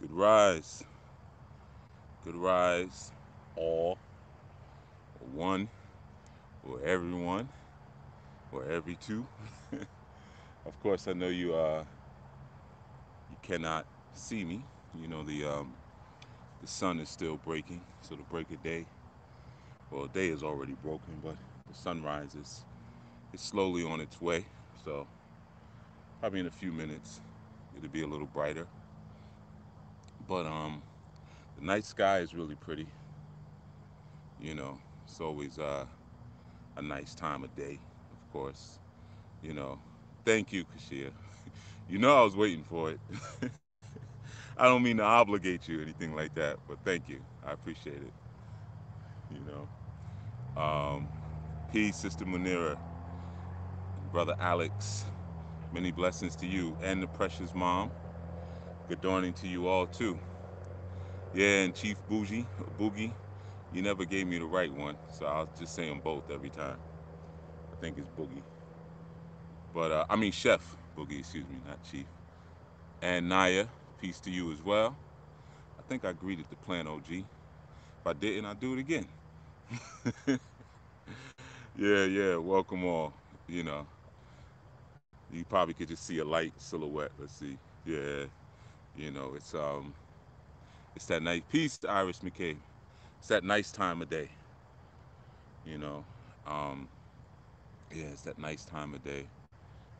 Good rise. Good rise. All. Or one. Or everyone. Or every two. of course, I know you. Uh, you cannot see me. You know the um, the sun is still breaking, so the break of day. Well, day is already broken, but the sunrise is is slowly on its way. So probably in a few minutes, it'll be a little brighter. But um, the night sky is really pretty. You know, it's always uh, a nice time of day, of course. You know, thank you, Kashia. you know I was waiting for it. I don't mean to obligate you or anything like that, but thank you. I appreciate it. You know, um, peace, Sister Munira, brother Alex. Many blessings to you and the precious mom. Good dawning to you all too. Yeah, and Chief Bougie, Boogie, you never gave me the right one, so I'll just say them both every time. I think it's Boogie. But uh, I mean Chef Boogie, excuse me, not Chief. And Naya, peace to you as well. I think I greeted the plan OG. If I didn't, I'll do it again. yeah, yeah, welcome all. You know, you probably could just see a light silhouette. Let's see. Yeah, you know, it's um, it's that nice peace, Iris McKay. It's that nice time of day. You know, um, yeah, it's that nice time of day.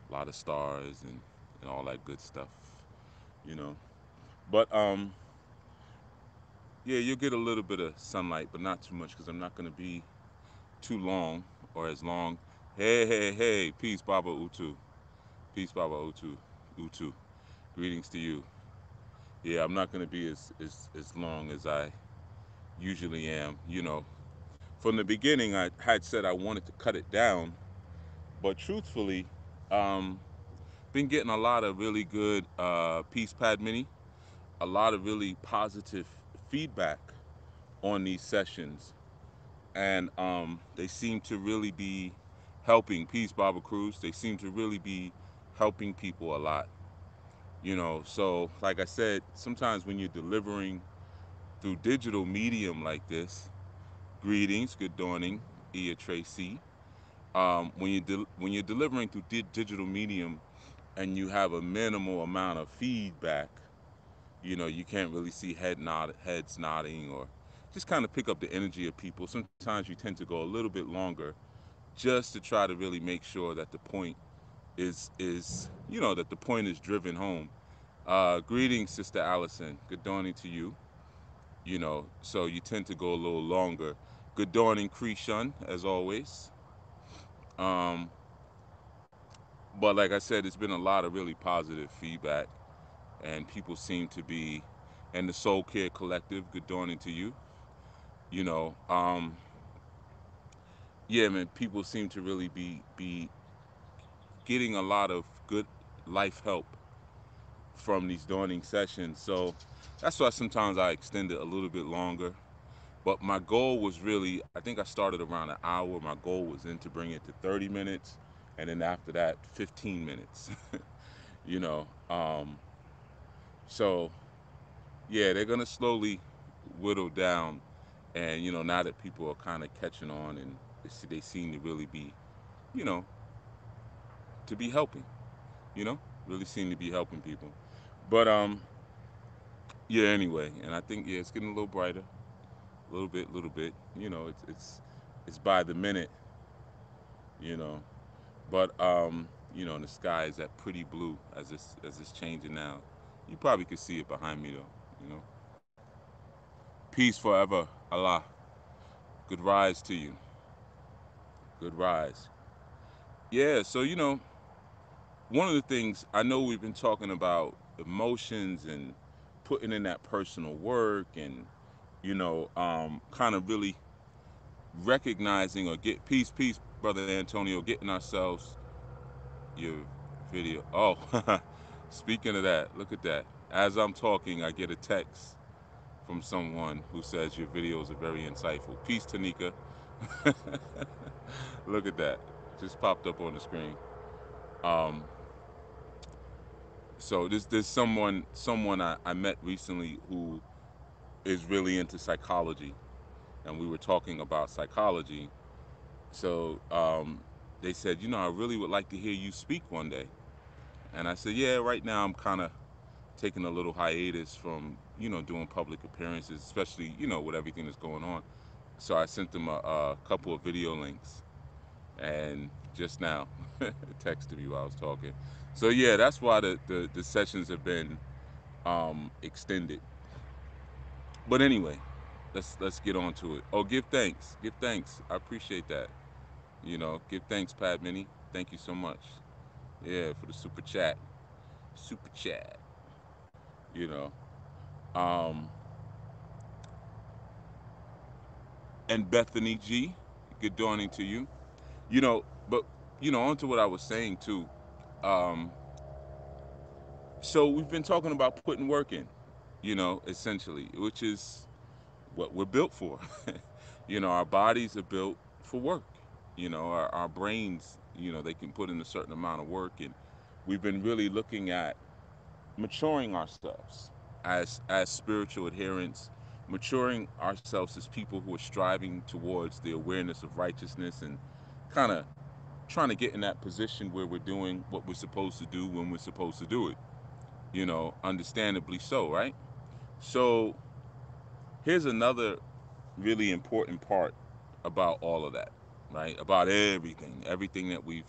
A lot of stars and and all that good stuff. You know, but um, yeah, you'll get a little bit of sunlight, but not too much because I'm not gonna be too long or as long. Hey, hey, hey, peace, Baba Utu. Peace, Baba Utu. Utu. Greetings to you. Yeah, I'm not going to be as, as, as long as I usually am. You know, from the beginning, I had said I wanted to cut it down, but truthfully, um, been getting a lot of really good uh, Peace Pad Mini, a lot of really positive feedback on these sessions, and um, they seem to really be helping Peace Baba Cruz. They seem to really be helping people a lot. You know, so like I said, sometimes when you're delivering through digital medium like this, greetings, good dawning, Ia Tracy. Um, when you de- when you're delivering through di- digital medium, and you have a minimal amount of feedback, you know, you can't really see head nod heads nodding or just kind of pick up the energy of people. Sometimes you tend to go a little bit longer just to try to really make sure that the point is is you know that the point is driven home. Uh, greetings, Sister Allison. Good dawning to you. You know, so you tend to go a little longer. Good dawning, Krishun, as always. Um, but like I said, it's been a lot of really positive feedback, and people seem to be, and the Soul Care Collective. Good dawning to you. You know, um, yeah, man. People seem to really be be getting a lot of good life help from these dawning sessions. So that's why sometimes I extend it a little bit longer. But my goal was really, I think I started around an hour. My goal was then to bring it to 30 minutes, and then after that, 15 minutes. you know, um, so yeah, they're gonna slowly whittle down, and you know, now that people are kind of catching on and they seem to really be, you know, to be helping. You know, really seem to be helping people. But um, yeah. Anyway, and I think yeah, it's getting a little brighter, a little bit, a little bit. You know, it's it's it's by the minute. You know, but um, you know, and the sky is that pretty blue as it's as it's changing now. You probably could see it behind me though. You know. Peace forever, Allah. Good rise to you. Good rise. Yeah. So you know, one of the things I know we've been talking about emotions and putting in that personal work and you know um, kind of really recognizing or get peace peace brother antonio getting ourselves your video. Oh speaking of that look at that. As i'm talking i get a text from someone who says your videos are very insightful. Peace tanika. Look at that. Just popped up on the screen. Um, so there's there's someone someone I, I met recently who is really into psychology, and we were talking about psychology. So um, they said, you know, I really would like to hear you speak one day. And I said, yeah, right now I'm kind of taking a little hiatus from, you know, doing public appearances, especially, you know, with everything that's going on. So I sent them a, a couple of video links, and just now texted me while I was talking. So yeah, that's why the, the, the sessions have been um, extended. But anyway, let's let's get on to it. Oh, give thanks. Give thanks. I appreciate that. You know, give thanks, Pat. Thank you so much. Yeah, for the super chat. Super chat. You know. Um and Bethany G. Good dawning to you. You know, but you know, onto what I was saying too. Um so we've been talking about putting work in, you know, essentially, which is what we're built for. you know, our bodies are built for work. You know, our, our brains, you know, they can put in a certain amount of work. And we've been really looking at maturing ourselves as as spiritual adherents, maturing ourselves as people who are striving towards the awareness of righteousness and kind of trying to get in that position where we're doing what we're supposed to do when we're supposed to do it. You know, understandably so, right? So here's another really important part about all of that, right? About everything, everything that we've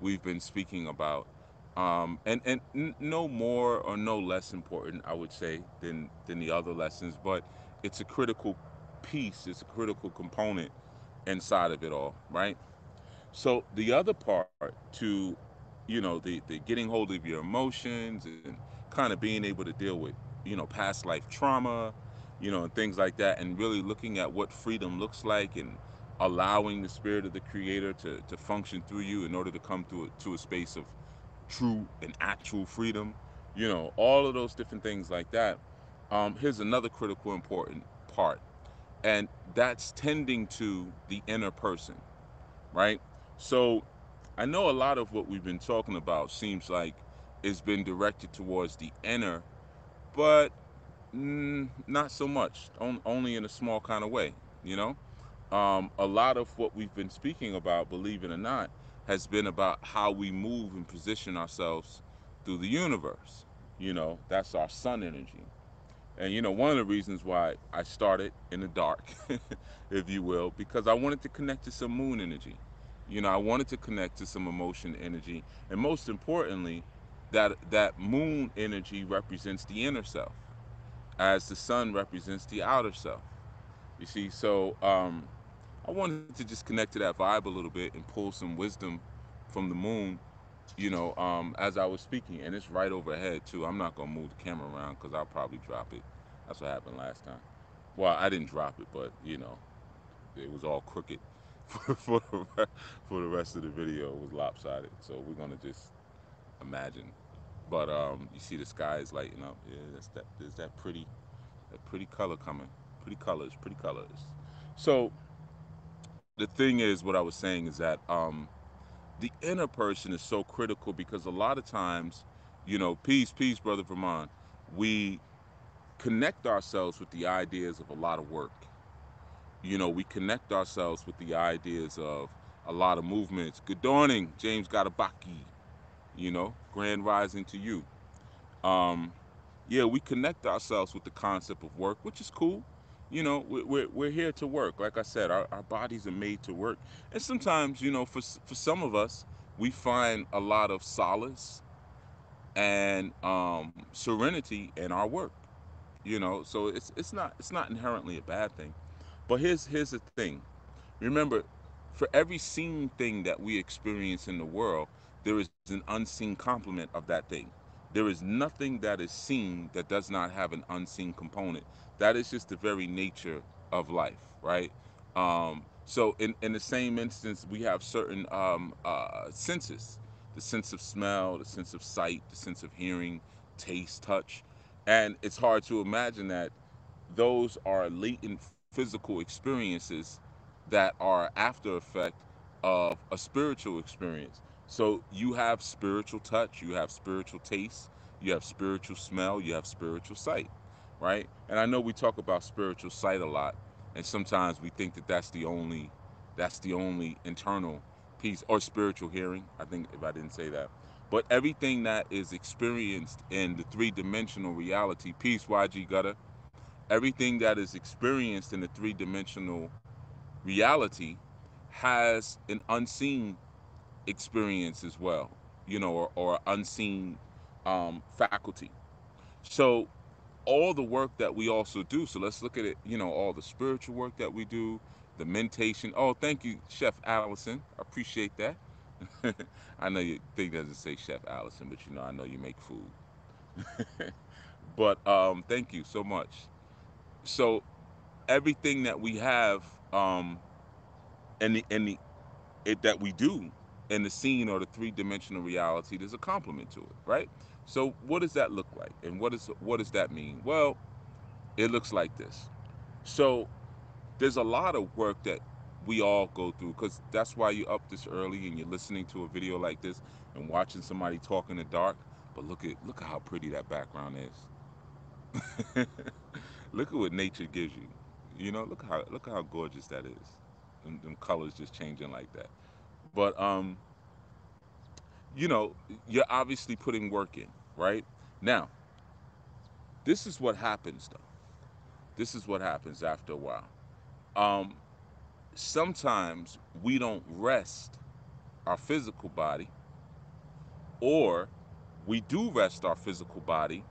we've been speaking about, um, and and n- no more or no less important, I would say, than than the other lessons, but it's a critical piece, it's a critical component inside of it all, right? So the other part to, you know, the the getting hold of your emotions and kind of being able to deal with, you know, past life trauma, you know, and things like that, and really looking at what freedom looks like and allowing the spirit of the creator to, to function through you in order to come to a, to a space of true and actual freedom, you know, all of those different things like that. Um, here's another critical important part, and that's tending to the inner person, right? So I know a lot of what we've been talking about seems like it's been directed towards the inner, but mm, not so much, on, only in a small kind of way, you know? Um, a lot of what we've been speaking about, believe it or not, has been about how we move and position ourselves through the universe. You know, that's our sun energy. And you know, one of the reasons why I started in the dark, if you will, because I wanted to connect to some moon energy. You know, I wanted to connect to some emotion energy, and most importantly, that that moon energy represents the inner self, as the sun represents the outer self. You see, so um, I wanted to just connect to that vibe a little bit and pull some wisdom from the moon you know, um, as I was speaking, and it's right overhead too. I'm not gonna move the camera around because I'll probably drop it. That's what happened last time. Well, I didn't drop it, but you know, it was all crooked for, for, the, for the rest of the video. Was lopsided. So we're gonna just imagine. But um, you see the sky is lighting up. Yeah, that's that. There's that pretty, that pretty color coming. Pretty colors. Pretty colors. So the thing is, what I was saying is that um, the inner person is so critical because a lot of times, you know, peace, peace, brother Vermont, we connect ourselves with the ideas of a lot of work. You know, we connect ourselves with the ideas of a lot of movements. Good dawning, James Gadabaki. You know, grand rising to you. Um, yeah, we connect ourselves with the concept of work, which is cool. You know, we're, we're, we're here to work. Like I said, our, our bodies are made to work. And sometimes, you know, for, for some of us, we find a lot of solace and um, serenity in our work. You know, so it's it's not it's not inherently a bad thing. But here's here's the thing. Remember, for every seen thing that we experience in the world, there is an unseen complement of that thing. There is nothing that is seen that does not have an unseen component. That is just the very nature of life, right? Um, so, in, in the same instance, we have certain um, uh, senses the sense of smell, the sense of sight, the sense of hearing, taste, touch. And it's hard to imagine that those are latent physical experiences that are after effect of a spiritual experience. So you have spiritual touch, you have spiritual taste, you have spiritual smell, you have spiritual sight, right? And I know we talk about spiritual sight a lot, and sometimes we think that that's the only that's the only internal piece or spiritual hearing. I think if I didn't say that. But everything that is experienced in the three-dimensional reality, peace, YG Gutter, everything that is experienced in the three-dimensional reality has an unseen experience as well, you know, or, or unseen um, faculty. So all the work that we also do. So let's look at it, you know, all the spiritual work that we do, the mentation. Oh, thank you, Chef Allison. I appreciate that. I know your thing doesn't say Chef Allison, but you know, I know you make food. but um, thank you so much. So everything that we have um, and the and the it, that we do in the scene or the three dimensional reality, there's a complement to it, right? So what does that look like, and what is what does that mean? Well, it looks like this. So there's a lot of work that we all go through because that's why you're up this early and you're listening to a video like this and watching somebody talk in the dark. But look at look at how pretty that background is. look at what nature gives you. You know, look how look how gorgeous that is. And them colors just changing like that. But um, you know, you're obviously putting work in, right? Now, this is what happens though. This is what happens after a while. Um, sometimes we don't rest our physical body, or we do rest our physical body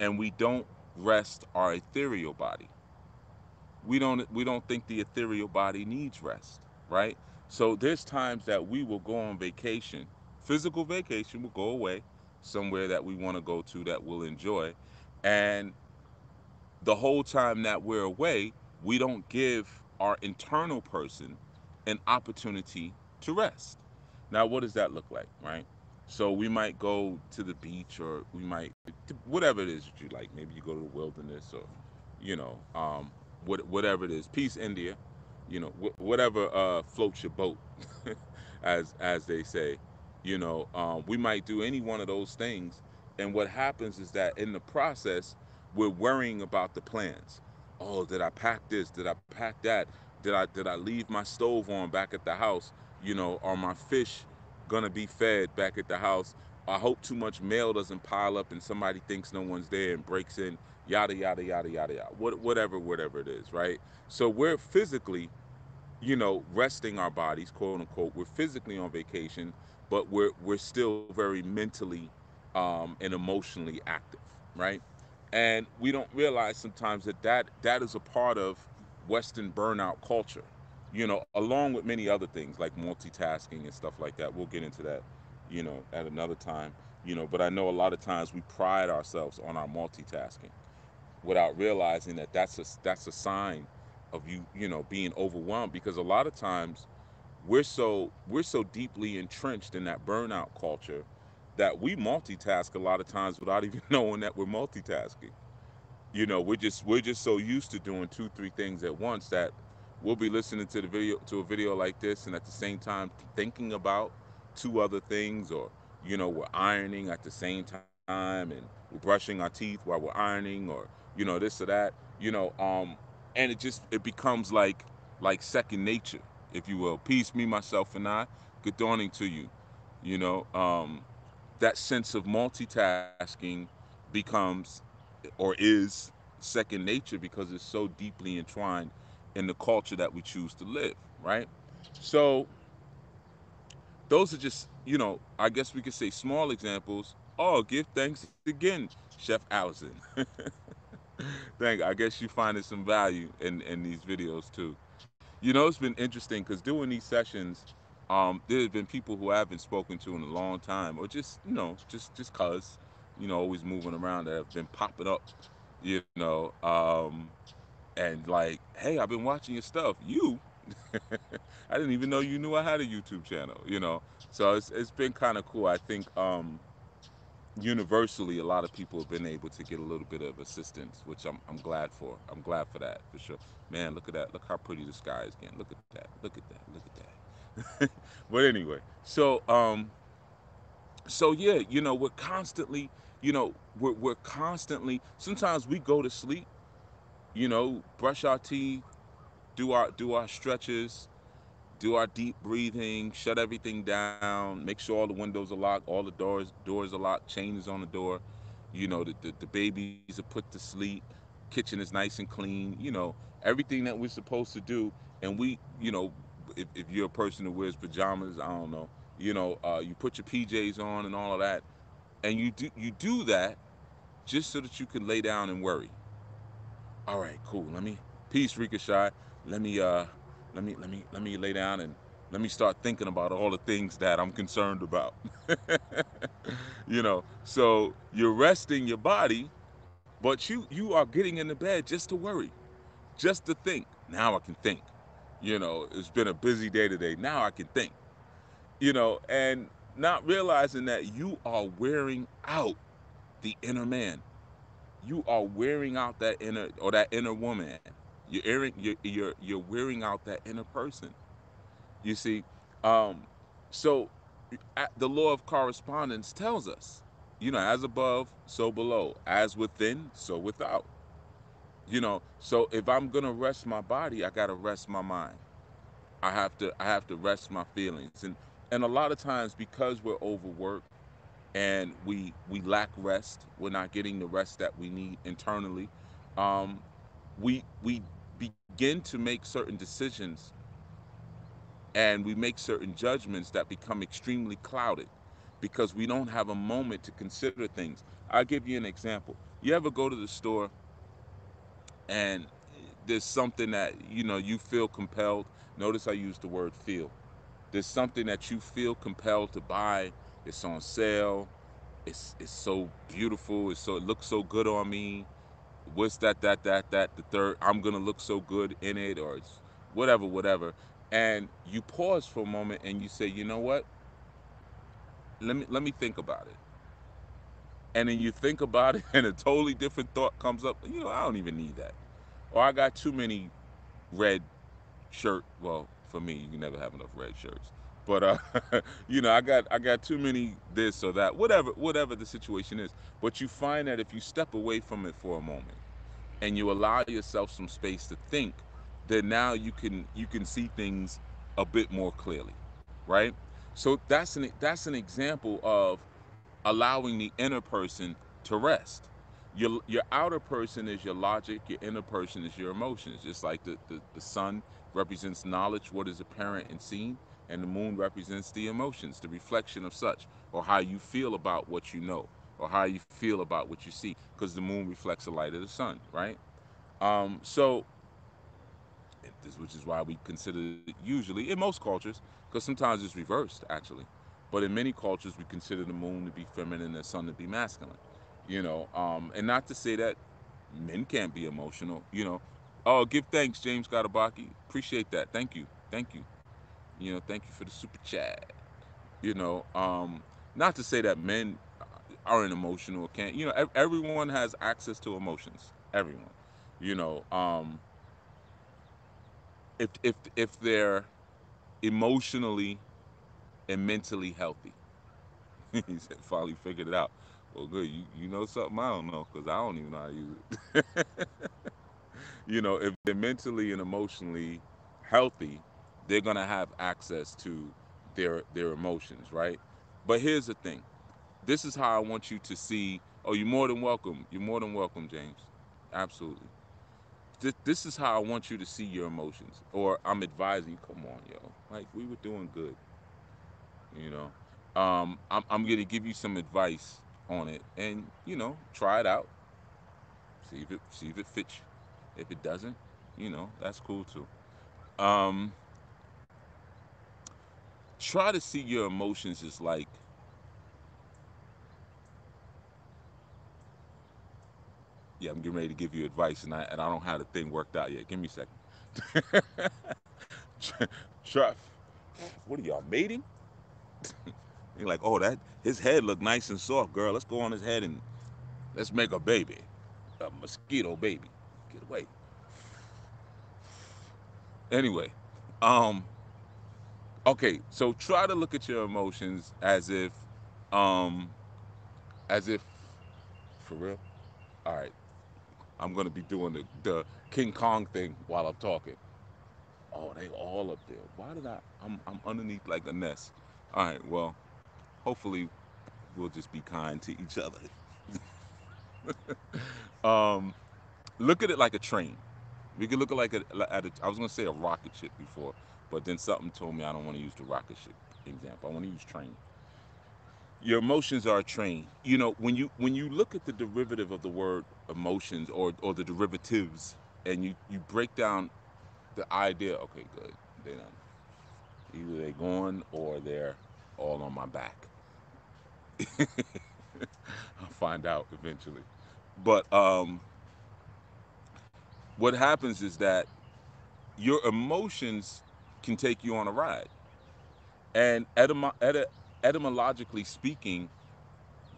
and we don't rest our ethereal body. We don't we don't think the ethereal body needs rest, right? So there's times that we will go on vacation, physical vacation, will go away somewhere that we want to go to that we'll enjoy, and the whole time that we're away, we don't give our internal person an opportunity to rest. Now, what does that look like, right? So we might go to the beach, or we might whatever it is that you like. Maybe you go to the wilderness, or you know, um, what, whatever it is. Peace, India. You know, wh- whatever uh, floats your boat, as as they say. You know, um, we might do any one of those things, and what happens is that in the process, we're worrying about the plans. Oh, did I pack this? Did I pack that? Did I did I leave my stove on back at the house? You know, are my fish gonna be fed back at the house? I hope too much mail doesn't pile up and somebody thinks no one's there and breaks in. Yada yada yada yada yada. What whatever whatever it is, right? So we're physically, you know, resting our bodies, quote unquote. We're physically on vacation, but we're we're still very mentally um, and emotionally active, right? and we don't realize sometimes that that, that is a part of western burnout culture you know along with many other things like multitasking and stuff like that we'll get into that you know at another time you know but i know a lot of times we pride ourselves on our multitasking without realizing that that's a that's a sign of you you know being overwhelmed because a lot of times we're so we're so deeply entrenched in that burnout culture that we multitask a lot of times without even knowing that we're multitasking. You know, we're just we're just so used to doing two, three things at once that we'll be listening to the video to a video like this and at the same time thinking about two other things or you know, we're ironing at the same time and we're brushing our teeth while we're ironing or you know, this or that, you know, um and it just it becomes like like second nature, if you will. Peace, me, myself, and I. Good dawning to you. You know, um, that sense of multitasking becomes or is second nature because it's so deeply entwined in the culture that we choose to live, right? So those are just, you know, I guess we could say small examples. Oh, give thanks again, Chef Allison. Thank. I guess you finding some value in in these videos too. You know, it's been interesting because doing these sessions, um, there have been people who I haven't spoken to in a long time, or just you know, just just cause, you know, always moving around that have been popping up, you know, um, and like, hey, I've been watching your stuff. You, I didn't even know you knew I had a YouTube channel, you know. So it's it's been kind of cool. I think um, universally, a lot of people have been able to get a little bit of assistance, which I'm I'm glad for. I'm glad for that for sure. Man, look at that. Look how pretty the sky is getting. Look at that. Look at that. Look at that. but anyway, so um, so yeah, you know, we're constantly, you know, we're we're constantly. Sometimes we go to sleep, you know, brush our teeth, do our do our stretches, do our deep breathing, shut everything down, make sure all the windows are locked, all the doors doors are locked, chain is on the door, you know, the, the, the babies are put to sleep, kitchen is nice and clean, you know, everything that we're supposed to do. And we, you know, if, if you're a person who wears pajamas, I don't know, you know, uh, you put your PJs on and all of that, and you do you do that just so that you can lay down and worry. All right, cool. Let me peace, Ricochet. Let me uh let me let me let me lay down and let me start thinking about all the things that I'm concerned about. you know, so you're resting your body, but you you are getting in the bed just to worry, just to think. Now I can think. You know, it's been a busy day today. Now I can think. You know, and not realizing that you are wearing out the inner man. You are wearing out that inner or that inner woman. You're airing, you're, you're you're wearing out that inner person. You see, um, so the law of correspondence tells us, you know, as above, so below, as within, so without. You know, so if I'm gonna rest my body, I gotta rest my mind. I have to I have to rest my feelings, and and a lot of times because we're overworked and we we lack rest, we're not getting the rest that we need internally. Um, we we begin to make certain decisions and we make certain judgments that become extremely clouded because we don't have a moment to consider things. I'll give you an example. You ever go to the store and there's something that you know you feel compelled. Notice I use the word feel. There's something that you feel compelled to buy. It's on sale. It's it's so beautiful. It's so it looks so good on me. What's that that that that the third? I'm gonna look so good in it, or it's whatever whatever. And you pause for a moment and you say, you know what? Let me let me think about it. And then you think about it, and a totally different thought comes up. You know, I don't even need that. Or I got too many red shirt. Well, for me, you never have enough red shirts. But uh, you know, I got I got too many this or that, whatever whatever the situation is. But you find that if you step away from it for a moment and you allow yourself some space to think, then now you can you can see things a bit more clearly, right? So that's an that's an example of allowing the inner person to rest. Your your outer person is your logic, your inner person is your emotions. Just like the, the, the sun represents knowledge, what is apparent and seen, and the moon represents the emotions, the reflection of such, or how you feel about what you know, or how you feel about what you see, because the moon reflects the light of the sun, right? Um, so this, which is why we consider it usually in most cultures, because sometimes it's reversed actually, but in many cultures we consider the moon to be feminine and the sun to be masculine. You know, um, and not to say that men can't be emotional. You know, oh, give thanks, James Gadabaki. Appreciate that. Thank you, thank you. You know, thank you for the super chat. You know, um, not to say that men aren't emotional can't. You know, everyone has access to emotions. Everyone. You know, um, if if if they're emotionally and mentally healthy. he said, finally figured it out. Well, good. You, you know something I don't know because I don't even know how to use it. you know, if they're mentally and emotionally healthy, they're gonna have access to their their emotions, right? But here's the thing. This is how I want you to see. Oh, you're more than welcome. You're more than welcome, James. Absolutely. This, this is how I want you to see your emotions. Or I'm advising you. Come on, yo. Like we were doing good. You know, um, I'm I'm gonna give you some advice on it, and you know, try it out. See if it see if it fits you. If it doesn't, you know, that's cool too. Um, try to see your emotions as like yeah, I'm getting ready to give you advice, and I and I don't have the thing worked out yet. Give me a second. try. What are y'all mating? You're like, oh, that his head look nice and soft, girl. Let's go on his head and let's make a baby, a mosquito baby. Get away. Anyway, um, okay. So try to look at your emotions as if um, as if for real. All right, I'm gonna be doing the, the King Kong thing while I'm talking. Oh, they all up there. Why did I? I'm I'm underneath like a nest. All right, well, hopefully we'll just be kind to each other. um, look at it like a train. We could look at like a, at a I was gonna say a rocket ship before, but then something told me I don't want to use the rocket ship example. I want to use train. Your emotions are a train. You know, when you when you look at the derivative of the word emotions or or the derivatives, and you you break down the idea. Okay, good. They done. Either they're gone or they're all on my back. I'll find out eventually. But um, what happens is that your emotions can take you on a ride. And ety- etymologically speaking,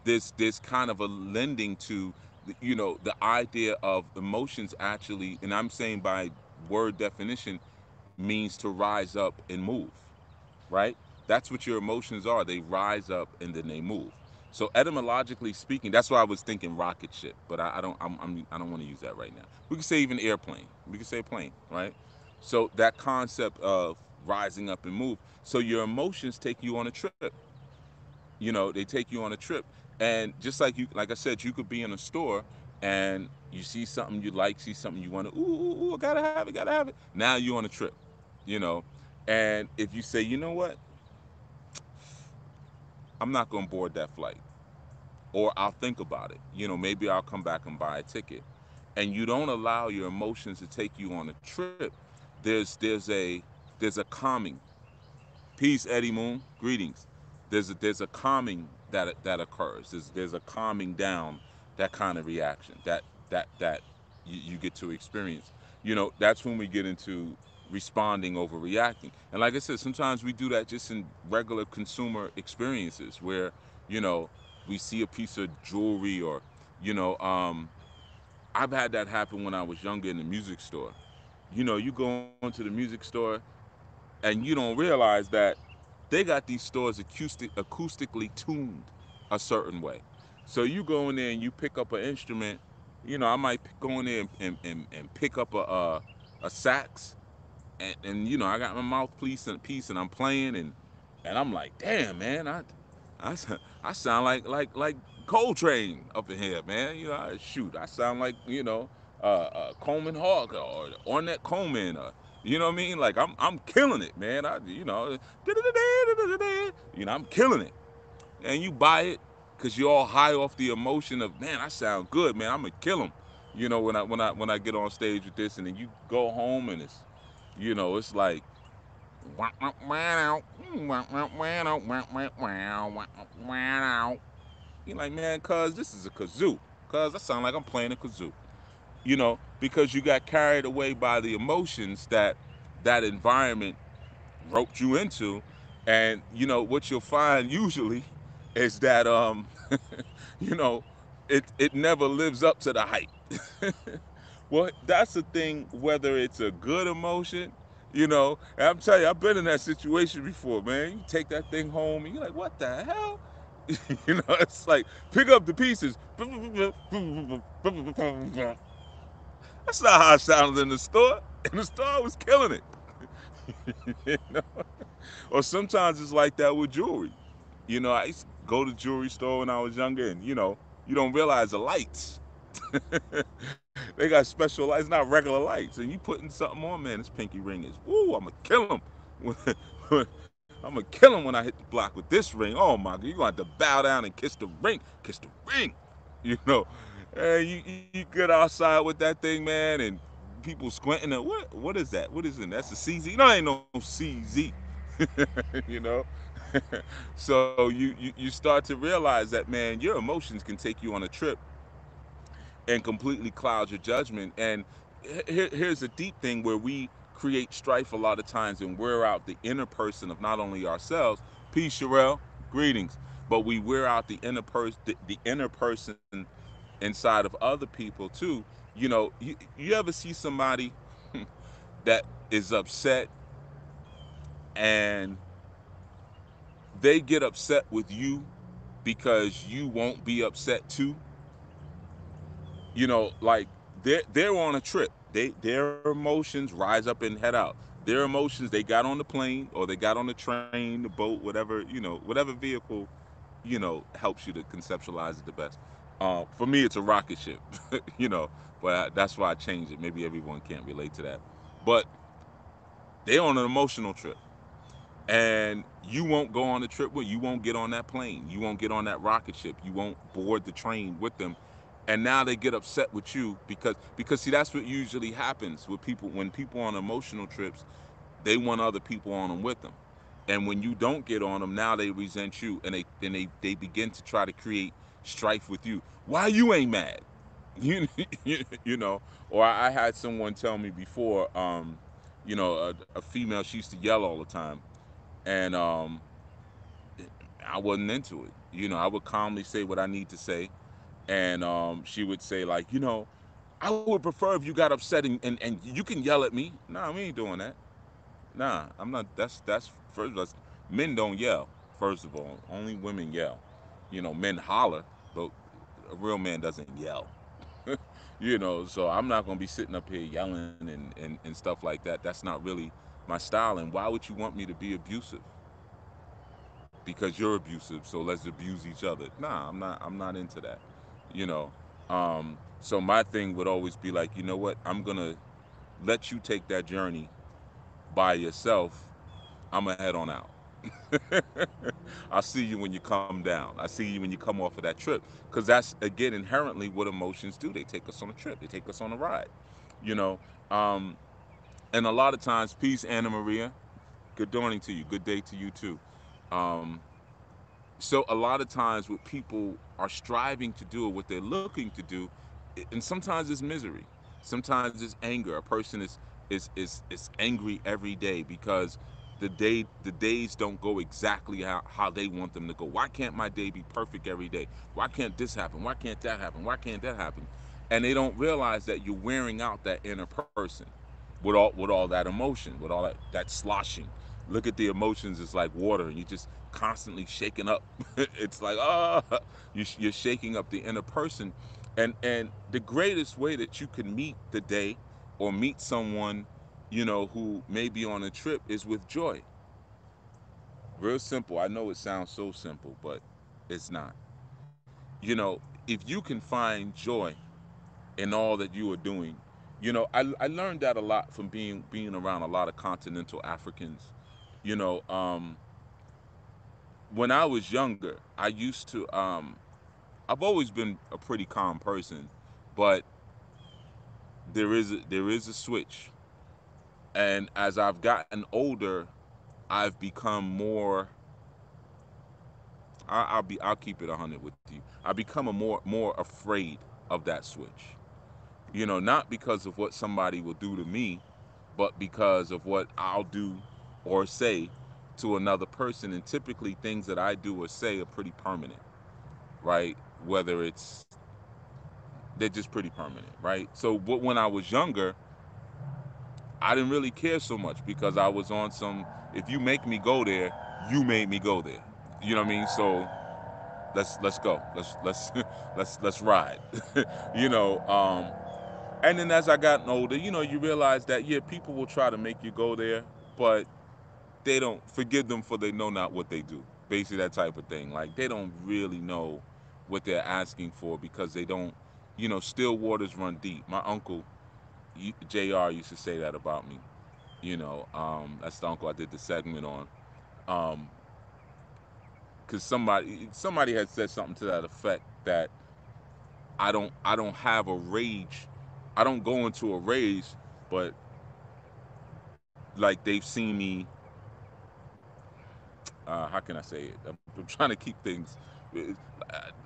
this this kind of a lending to you know the idea of emotions actually, and I'm saying by word definition, means to rise up and move, right? That's what your emotions are. They rise up and then they move. So etymologically speaking, that's why I was thinking rocket ship, but I, I don't I'm, I'm I don't want to use that right now. We can say even airplane. We can say plane, right? So that concept of rising up and move. So your emotions take you on a trip. You know, they take you on a trip. And just like you like I said, you could be in a store and you see something you like, see something you want to, ooh, ooh, ooh, gotta have it, gotta have it. Now you're on a trip, you know. And if you say, you know what, I'm not gonna board that flight or I'll think about it. You know, maybe I'll come back and buy a ticket. And you don't allow your emotions to take you on a trip. There's there's a there's a calming. Peace, Eddie Moon. Greetings. There's a there's a calming that that occurs. There's there's a calming down that kind of reaction that that that you, you get to experience. You know, that's when we get into responding over reacting. And like I said, sometimes we do that just in regular consumer experiences where, you know, we see a piece of jewelry or you know um i've had that happen when i was younger in the music store you know you go into the music store and you don't realize that they got these stores acoustic acoustically tuned a certain way so you go in there and you pick up an instrument you know i might go in there and, and, and, and pick up a, a, a sax and, and you know i got my mouthpiece and piece and i'm playing and and i'm like damn man i I, I sound like like like Coltrane up in here, man. You know, I, shoot, I sound like you know uh, uh, Coleman Hawk or Ornette Coleman. Or, you know what I mean? Like I'm I'm killing it, man. I you know, you know I'm killing it. And you buy it because you're all high off the emotion of man, I sound good, man. I'm gonna kill him. You know when I when I when I get on stage with this, and then you go home and it's you know it's like you're like, man, cuz this is a kazoo. Cuz I sound like I'm playing a kazoo. You know, because you got carried away by the emotions that that environment roped you into. And, you know, what you'll find usually is that um, you know, it it never lives up to the hype. well, that's the thing, whether it's a good emotion, you know, and I'm telling you, I've been in that situation before, man. You take that thing home and you're like, what the hell? you know, it's like pick up the pieces. That's not how it sounded in the store. In the store, I was killing it. you know? Or sometimes it's like that with jewelry. You know, I used to go to jewelry store when I was younger, and you know, you don't realize the lights. they got special lights, not regular lights. And you putting something on, man, this pinky ring is, woo, I'm gonna kill him. I'm gonna kill him when I hit the block with this ring. Oh my god, you're gonna have to bow down and kiss the ring. Kiss the ring. You know. And you, you get outside with that thing, man, and people squinting at what what is that? What is it? That's a CZ. No, ain't no CZ. you know? so you, you you start to realize that man, your emotions can take you on a trip and completely cloud your judgment. And here, here's a deep thing where we create strife a lot of times and wear out the inner person of not only ourselves, peace, Sherelle, greetings, but we wear out the inner person, the, the inner person inside of other people too. You know, you, you ever see somebody that is upset and they get upset with you because you won't be upset too. You know, like they're they're on a trip. They their emotions rise up and head out. Their emotions they got on the plane or they got on the train, the boat, whatever you know, whatever vehicle, you know, helps you to conceptualize it the best. Uh, for me, it's a rocket ship, you know, but I, that's why I changed it. Maybe everyone can't relate to that, but they're on an emotional trip. And you won't go on the trip with you won't get on that plane. You won't get on that rocket ship. You won't board the train with them. And now they get upset with you because because see that's what usually happens with people. When people on emotional trips they want other people on them with them and when you don't get on them now they resent you and they and they they begin to try to create strife with you why you ain't mad you you know or i had someone tell me before um you know a, a female she used to yell all the time and um I wasn't into it. You know, I would calmly say what I need to say, and um she would say like, you know, I would prefer if you got upset and, and, and you can yell at me. Nah, we ain't doing that. Nah, I'm not. That's that's first. That's, men don't yell. First of all, only women yell. You know, men holler, but a real man doesn't yell. you know, so I'm not gonna be sitting up here yelling and, and, and stuff like that. That's not really my style. And why would you want me to be abusive? Because you're abusive, so let's abuse each other. Nah, I'm not I'm not into that. You know. Um, so my thing would always be like, you know what, I'm gonna let you take that journey by yourself. I'm gonna head on out. I'll see you when you come down. I see you when you come off of that trip. Because that's again inherently what emotions do. They take us on a trip. They take us on a ride. You know. Um, and a lot of times, peace, Anna Maria. Good morning to you. Good day to you too. Um, so a lot of times, what people are striving to do, or what they're looking to do, and sometimes it's misery. Sometimes it's anger. A person is is is is angry every day because the day the days don't go exactly how, how they want them to go. Why can't my day be perfect every day? Why can't this happen? Why can't that happen? Why can't that happen? And they don't realize that you're wearing out that inner person with all with all that emotion, with all that that sloshing. Look at the emotions; it's like water, and you're just constantly shaking up. it's like ah, oh, you, you're shaking up the inner person, and and the greatest way that you can meet the day or meet someone, you know, who may be on a trip is with joy. Real simple. I know it sounds so simple, but it's not. You know, if you can find joy in all that you are doing you know I, I learned that a lot from being being around a lot of continental africans you know um when i was younger i used to um i've always been a pretty calm person but there is a, there is a switch and as i've gotten older i've become more I, i'll be i'll keep it 100 with you i become a more more afraid of that switch you know, not because of what somebody will do to me, but because of what I'll do or say to another person. And typically, things that I do or say are pretty permanent, right? Whether it's they're just pretty permanent, right? So, but when I was younger, I didn't really care so much because I was on some. If you make me go there, you made me go there. You know what I mean? So let's let's go. Let's let's let's let's ride. you know. Um, and then as I got older, you know, you realize that yeah, people will try to make you go there, but they don't forgive them for they know not what they do. Basically, that type of thing. Like they don't really know what they're asking for because they don't, you know, still waters run deep. My uncle, Jr. used to say that about me. You know, um, that's the uncle I did the segment on. Um, because somebody somebody had said something to that effect that I don't I don't have a rage I don't go into a rage, but like they've seen me. Uh, how can I say it? I'm, I'm trying to keep things. Uh,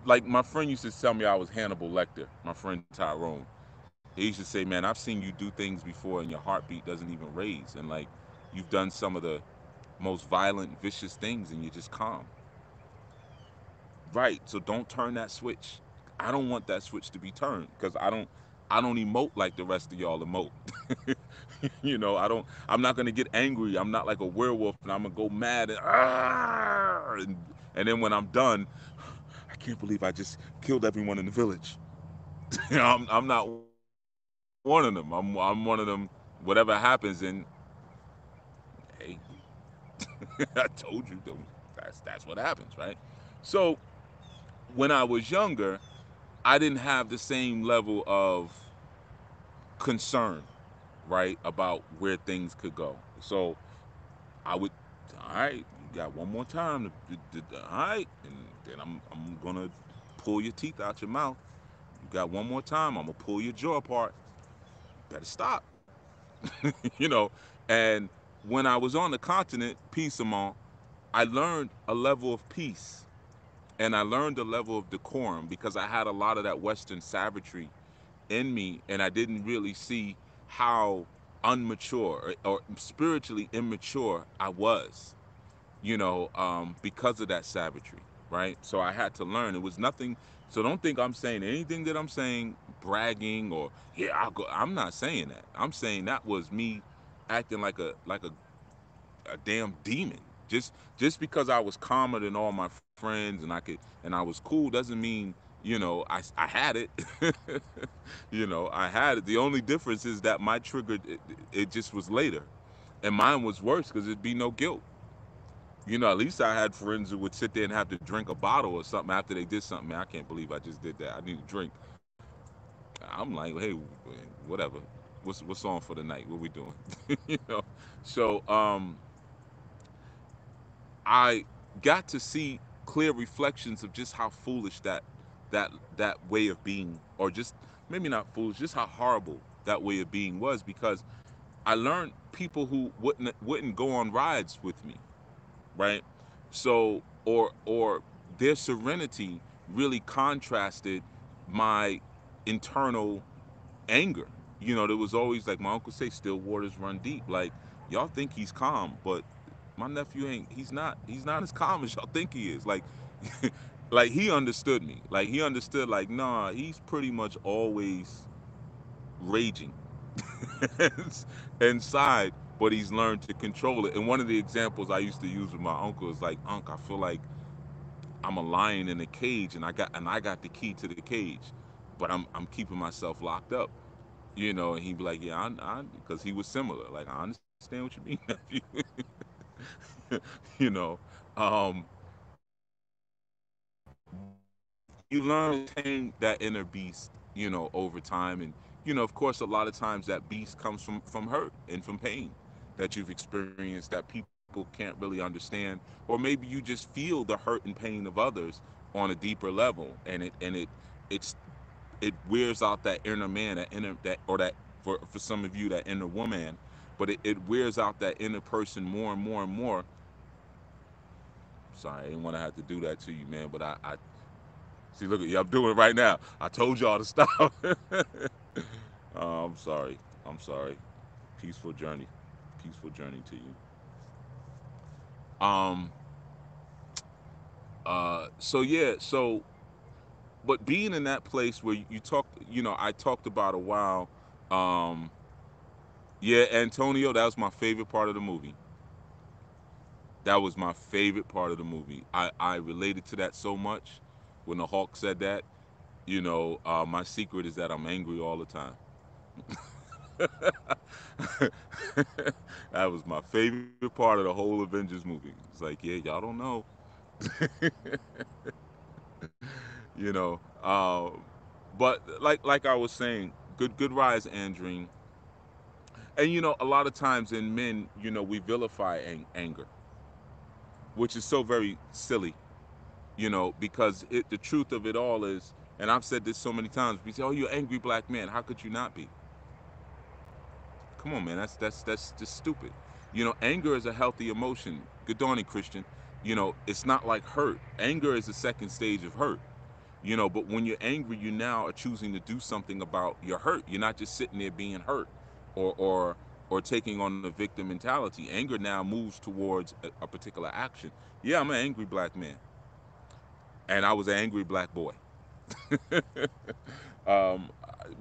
like my friend used to tell me I was Hannibal Lecter. My friend Tyrone. He used to say, "Man, I've seen you do things before, and your heartbeat doesn't even raise, and like you've done some of the most violent, vicious things, and you're just calm." Right. So don't turn that switch. I don't want that switch to be turned because I don't I don't emote like the rest of y'all emote. you know, I don't. I'm not gonna get angry. I'm not like a werewolf, and I'm gonna go mad and, and and then when I'm done, I can't believe I just killed everyone in the village. I'm, I'm not one of them. I'm, I'm one of them. Whatever happens, and hey, I told you, that's that's what happens, right? So, when I was younger, I didn't have the same level of concern, right, about where things could go. So, I would, all right, you got one more time, to, to, to, all right, and then I'm I'm gonna pull your teeth out your mouth. You got one more time, I'm gonna pull your jaw apart. Better stop. you know, and when I was on the continent, peace among, I learned a level of peace and I learned a level of decorum because I had a lot of that Western savagery in me and I didn't really see how unmature or, or spiritually immature I was, you know, um, because of that savagery, right? So I had to learn. It was nothing. So don't think I'm saying anything that I'm saying bragging or yeah, I'll go. I'm not saying that. I'm saying that was me acting like a like a a damn demon. Just just because I was calmer than all my friends and I could and I was cool doesn't mean you know I I had it. you know I had it. The only difference is that my trigger it, it just was later, and mine was worse because it'd be no guilt. You know, at least I had friends who would sit there and have to drink a bottle or something after they did something. Man, I can't believe I just did that. I need to drink. I'm like, hey, whatever. What's what's on for the night? What we doing? you know. So um, I got to see clear reflections of just how foolish that that that way of being, or just maybe not foolish, just how horrible that way of being was. Because I learned people who wouldn't wouldn't go on rides with me, right? So or or their serenity really contrasted my internal anger. You know, there was always like my uncle say, still waters run deep. Like y'all think he's calm, but my nephew ain't. He's not. He's not as calm as y'all think he is. Like, like he understood me. Like he understood. Like nah, he's pretty much always raging inside, but he's learned to control it. And one of the examples I used to use with my uncle is like, Unc, I feel like I'm a lion in a cage, and I got and I got the key to the cage but I'm I'm keeping myself locked up, you know. And he'd be like, yeah, I, because he was similar. Like I understand what you mean, nephew. you know, um, you learn to tame that inner beast, you know, over time, and you know, of course, a lot of times that beast comes from from hurt and from pain that you've experienced that people can't really understand, or maybe you just feel the hurt and pain of others on a deeper level, and it and it it's it wears out that inner man, that inner that or that for for some of you that inner woman, but it, it wears out that inner person more and more and more. Sorry, I didn't want to have to do that to you, man, but I, I see. Look at you, I'm doing it right now. I told y'all to stop. oh, I'm sorry. I'm sorry. Peaceful journey. Peaceful journey to you. Um. Uh. So yeah. So but being in that place where you talked, you know, I talked about a while. Um, yeah, Antonio, that was my favorite part of the movie. That was my favorite part of the movie. I, I related to that so much when the Hulk said that. You know, uh, my secret is that I'm angry all the time. that was my favorite part of the whole Avengers movie. It's like, yeah, y'all don't know. you know. Uh, but like like I was saying, good good rise, Andrine. And you know, a lot of times in men, you know, we vilify ang- anger, which is so very silly, you know, because it, the truth of it all is, and I've said this so many times. We say, "Oh, you're angry black man. How could you not be?" Come on, man. That's that's that's just stupid. You know, anger is a healthy emotion. Good dawning, Christian. You know, it's not like hurt. Anger is the second stage of hurt you know but when you're angry you now are choosing to do something about your hurt you're not just sitting there being hurt or or or taking on the victim mentality anger now moves towards a, a particular action yeah i'm an angry black man and i was an angry black boy um,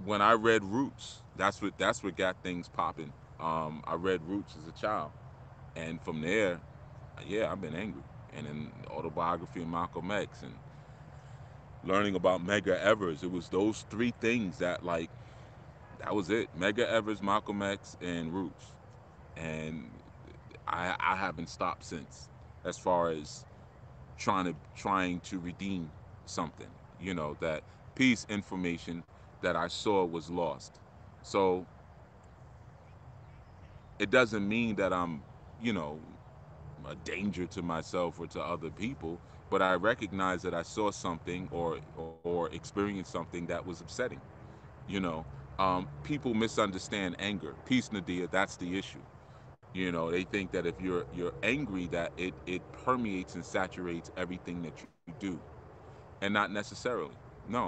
when i read roots that's what that's what got things popping um, i read roots as a child and from there yeah i've been angry and in autobiography of malcolm x and learning about Medgar Evers. It was those three things that like that was it. Medgar Evers, Malcolm X, and Roots. And I I haven't stopped since as far as trying to trying to redeem something. You know, that piece information that I saw was lost. So it doesn't mean that I'm, you know, a danger to myself or to other people, but I recognize that I saw something or or, or experienced something that was upsetting. You know, um, people misunderstand anger. Peace, Nadia. That's the issue. You know, they think that if you're you're angry, that it it permeates and saturates everything that you do, and not necessarily. No,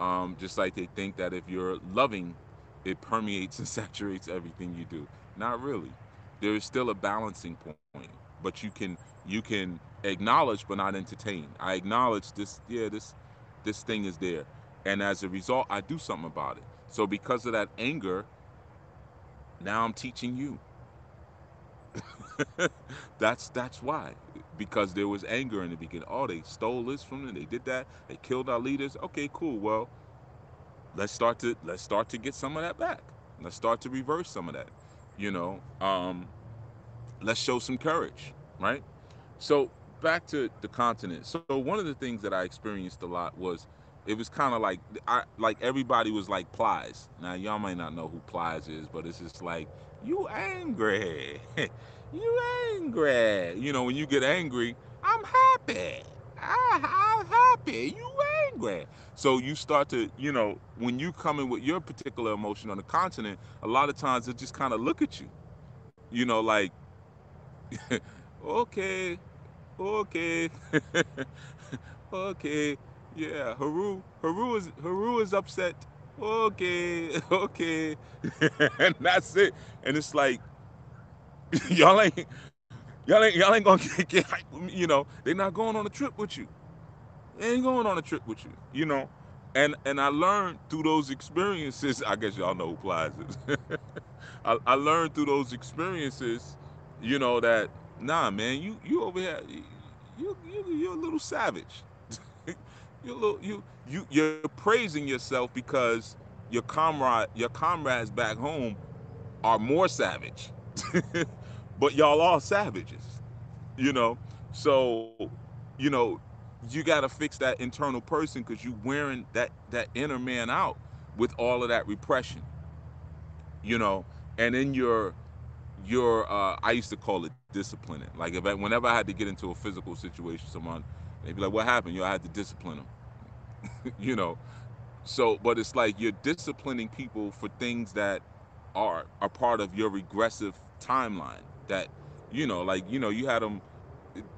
um, just like they think that if you're loving, it permeates and saturates everything you do. Not really. There is still a balancing point, but you can you can acknowledge but not entertain. I acknowledge this. Yeah, this this thing is there, and as a result, I do something about it. So because of that anger, now I'm teaching you. that's that's why because there was anger in the beginning oh they stole this from them they did that they killed our leaders okay cool well let's start to let's start to get some of that back let's start to reverse some of that you know um let's show some courage right so back to the continent so one of the things that i experienced a lot was it was kind of like I like everybody was like Plies. Now y'all might not know who Plies is, but it's just like you angry, you angry. You know when you get angry, I'm happy. I, I'm happy. You angry. So you start to, you know, when you come in with your particular emotion on the continent, a lot of times it just kind of look at you. You know, like, okay, okay, okay yeah, Haru, Haru is Haru is upset. Okay, okay, and that's it. And it's like y'all ain't y'all ain't y'all ain't gonna get, get you know they're not going on a trip with you. Ain't going on a trip with you. You know, and and I learned through those experiences. I guess y'all know who Plies is. I, I learned through those experiences, you know that nah, man, you you over here, you you you're a little savage you little, you you you're praising yourself because your comrade your comrades back home are more savage. but y'all are savages. You know? So, you know, you got to fix that internal person cuz you wearing that that inner man out with all of that repression. You know, and in your your uh I used to call it disciplining. Like if I, whenever I had to get into a physical situation, someone they'd be like, "What happened?" You know, I had to discipline them. you know so but it's like you're disciplining people for things that are are part of your regressive timeline that you know like you know you had them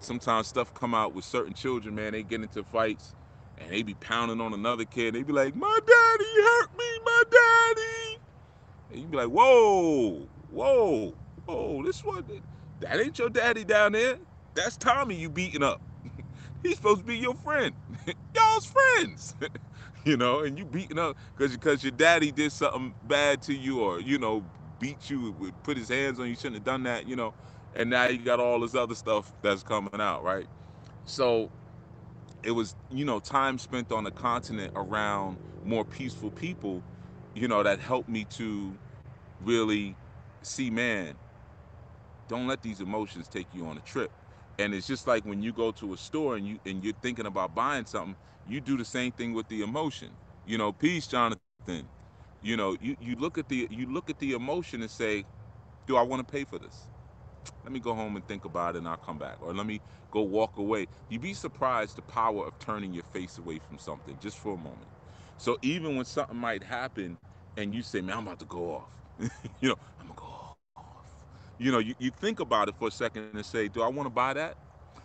sometimes stuff come out with certain children man they get into fights and they be pounding on another kid they be like my daddy hurt me my daddy and you be like whoa whoa whoa this one that ain't your daddy down there that's tommy you beating up He's supposed to be your friend. Y'all's friends. you know, and you beating up because because your daddy did something bad to you or, you know, beat you, put his hands on you, shouldn't have done that, you know. And now you got all this other stuff that's coming out, right? So it was, you know, time spent on the continent around more peaceful people, you know, that helped me to really see, man, don't let these emotions take you on a trip. And it's just like when you go to a store and you and you're thinking about buying something you do the same thing with the emotion. You know peace jonathan. You know you, you look at the you look at the emotion and say do i want to pay for this let me go home and think about it and i'll come back or let me go walk away you'd be surprised the power of turning your face away from something just for a moment so even when something might happen and you say man i'm about to go off you know i'm gonna go off. you know, you, you think about it for a second and say, do I want to buy that?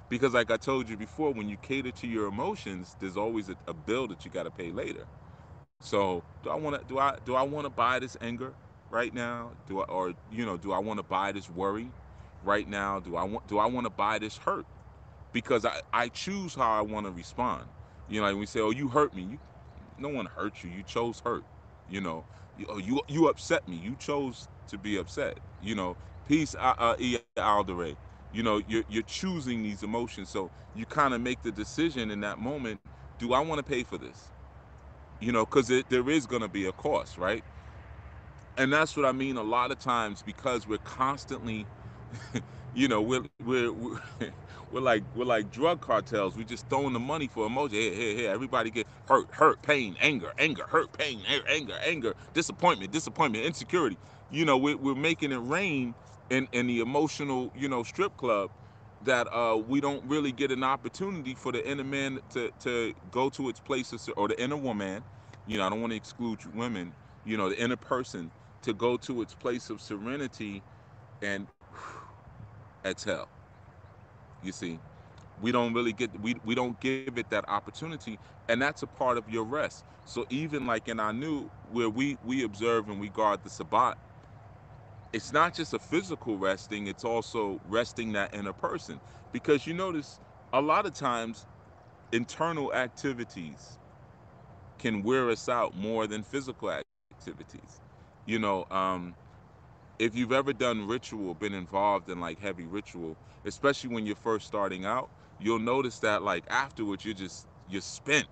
Because like I told you before, when you cater to your emotions, there's always a, a bill that you got to pay later. So do I want to do I do I want to buy this anger right now? Do I or you know do I want to buy this worry right now? Do I want do I want to buy this hurt? Because I I choose how I want to respond. You know, like we say, oh you hurt me. You no one hurt you. You chose hurt. You know, you oh, you, you upset me. You chose to be upset. You know, Peace, uh, uh, E. You know, you're, you're choosing these emotions. So you kind of make the decision in that moment do I want to pay for this? You know, because there is going to be a cost, right? And that's what I mean a lot of times because we're constantly, you know, we're, we're, we're we're like we're like drug cartels. We just throwing the money for emoji. Here, here, here. Everybody get hurt, hurt, pain, anger, anger, hurt, pain, anger, anger, disappointment, disappointment, insecurity. You know, we're, we're making it rain in in the emotional, you know, strip club that uh, we don't really get an opportunity for the inner man to to go to its places or the inner woman. You know, I don't want to exclude women. You know, the inner person to go to its place of serenity and exhale. You see we don't really get we, we don't give it that opportunity and that's a part of your rest. So even like in our new where we we observe and we guard the sabbat it's not just a physical resting it's also resting that inner person. Because you notice a lot of times internal activities can wear us out more than physical activities. You know um if you've ever done ritual, been involved in like heavy ritual, especially when you're first starting out, you'll notice that like afterwards you're just you're spent.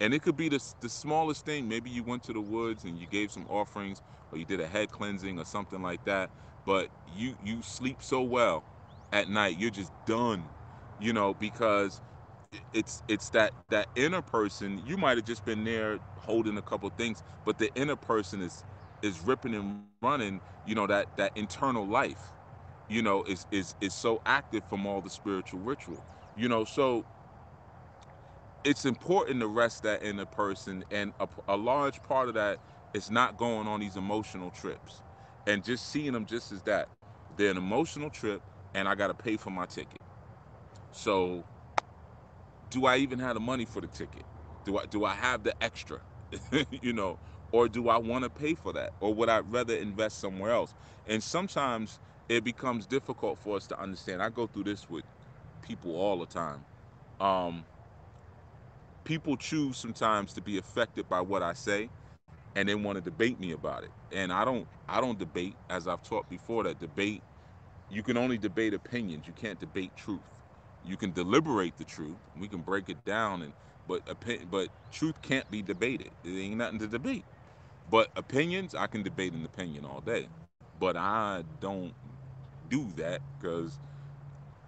And it could be the, the smallest thing. Maybe you went to the woods and you gave some offerings or you did a head cleansing or something like that. But you you sleep so well at night, you're just done, you know, because it's it's that that inner person, you might have just been there holding a couple things, but the inner person is is ripping and running, you know, that that internal life, you know, is is is so active from all the spiritual ritual. You know, so it's important to rest that in a person and a, a large part of that is not going on these emotional trips and just seeing them just as that. They're an emotional trip and I gotta pay for my ticket. So do I even have the money for the ticket? Do I do I have the extra? you know, or do I want to pay for that? Or would I rather invest somewhere else? And sometimes it becomes difficult for us to understand. I go through this with people all the time. Um, people choose sometimes to be affected by what I say and they want to debate me about it. And I don't I don't debate as I've taught before that debate you can only debate opinions. You can't debate truth. You can deliberate the truth. We can break it down and but but truth can't be debated. There ain't nothing to debate. But opinions, I can debate an opinion all day. But I don't do that because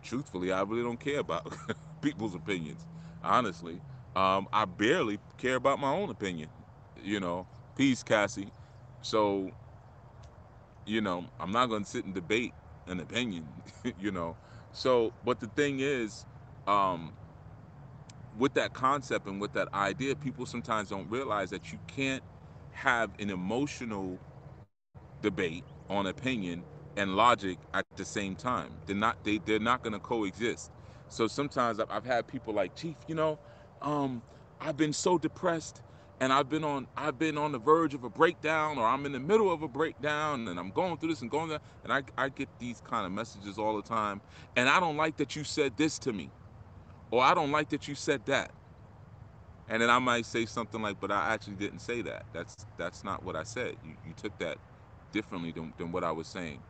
truthfully, I really don't care about people's opinions. Honestly, um, I barely care about my own opinion. You know, peace, Cassie. So, you know, I'm not going to sit and debate an opinion. you know, so but the thing is, um, with that concept and with that idea, people sometimes don't realize that you can't have an emotional debate on opinion and logic at the same time. They're not they they're not going to coexist. So sometimes I've, I've had people like Chief, you know, um, I've been so depressed and I've been on I've been on the verge of a breakdown or I'm in the middle of a breakdown and I'm going through this and going that and I, I get these kind of messages all the time and I don't like that you said this to me or I don't like that you said that and then I might say something like, "But I actually didn't say that. That's that's not what I said. You you took that differently than, than what I was saying."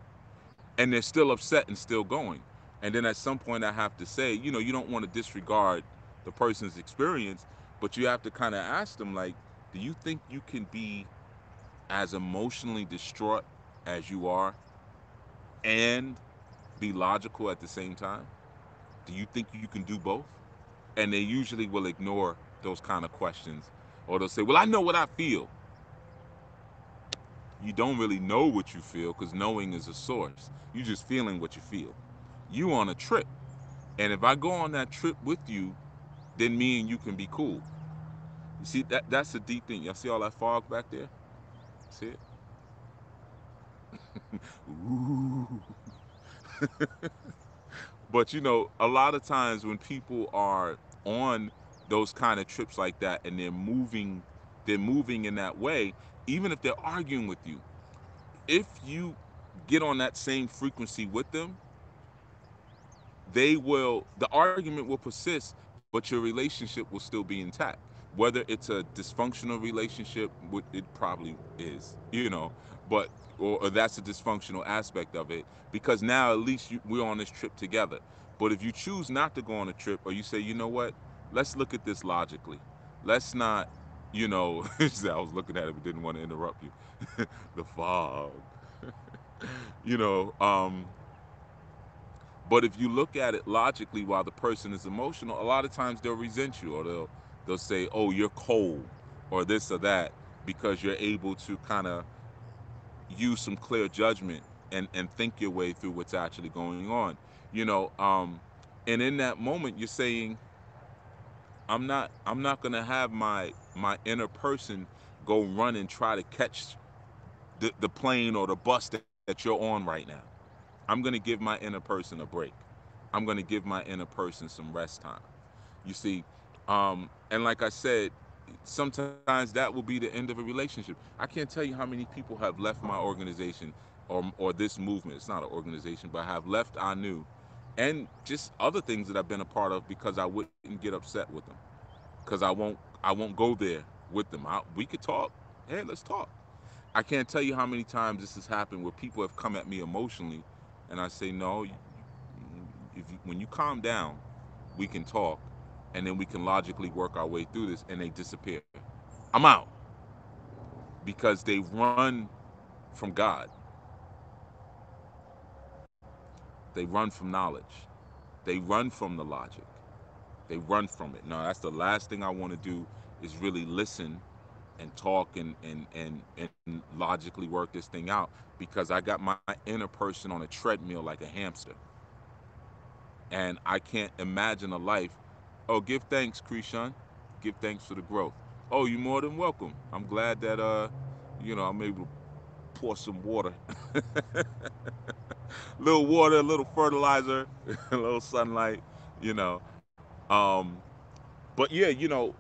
And they're still upset and still going. And then at some point, I have to say, you know, you don't want to disregard the person's experience, but you have to kind of ask them, like, do you think you can be as emotionally distraught as you are and be logical at the same time? Do you think you can do both? And they usually will ignore those kind of questions. Or they'll say, Well, I know what I feel. You don't really know what you feel because knowing is a source. You're just feeling what you feel. You on a trip. And if I go on that trip with you, then me and you can be cool. You see, that that's a deep thing. Y'all see all that fog back there? See it? But you know, a lot of times when people are on those kind of trips like that and they're moving they're moving in that way even if they're arguing with you. If you get on that same frequency with them they will the argument will persist but your relationship will still be intact. Whether it's a dysfunctional relationship it probably is you know but or, or that's a dysfunctional aspect of it because now at least you, we're on this trip together. But if you choose not to go on a trip or you say you know what let's look at this logically. Let's not, you know, I was looking at it but didn't want to interrupt you. the fog. you know, um, but if you look at it logically while the person is emotional, a lot of times they'll resent you or they'll they'll say, "Oh, you're cold," or this or that because you're able to kind of use some clear judgment and and think your way through what's actually going on. You know, um and in that moment you're saying I'm not I'm not to have my my inner person go run and try to catch the, the plane or the bus that, that you're on right now. I'm to give my inner person a break. I'm to give my inner person some rest time. You see, um, and like I said, sometimes that will be the end of a relationship. I can't tell you how many people have left my organization or, or this movement. It's not an organization, but have left I knew and just other things that I've been a part of because I wouldn't get upset with them. Because I won't I won't go there with them. I, we could talk. Hey, let's talk. I can't tell you how many times this has happened where people have come at me emotionally, and I say, no. You, when you calm down, we can talk, and then we can logically work our way through this, and they disappear. I'm out because they run from God. They run from knowledge. They run from the logic. They run from it. No, that's the last thing I want to do is really listen and talk and, and and and logically work this thing out because I got my inner person on a treadmill like a hamster. And I can't imagine a life. Oh, give thanks, Krishan. Give thanks for the growth. Oh, you're more than welcome. I'm glad that uh, you know, I'm able to pour some water. little water, a little fertilizer, a little sunlight, you know. Um, but yeah, you know,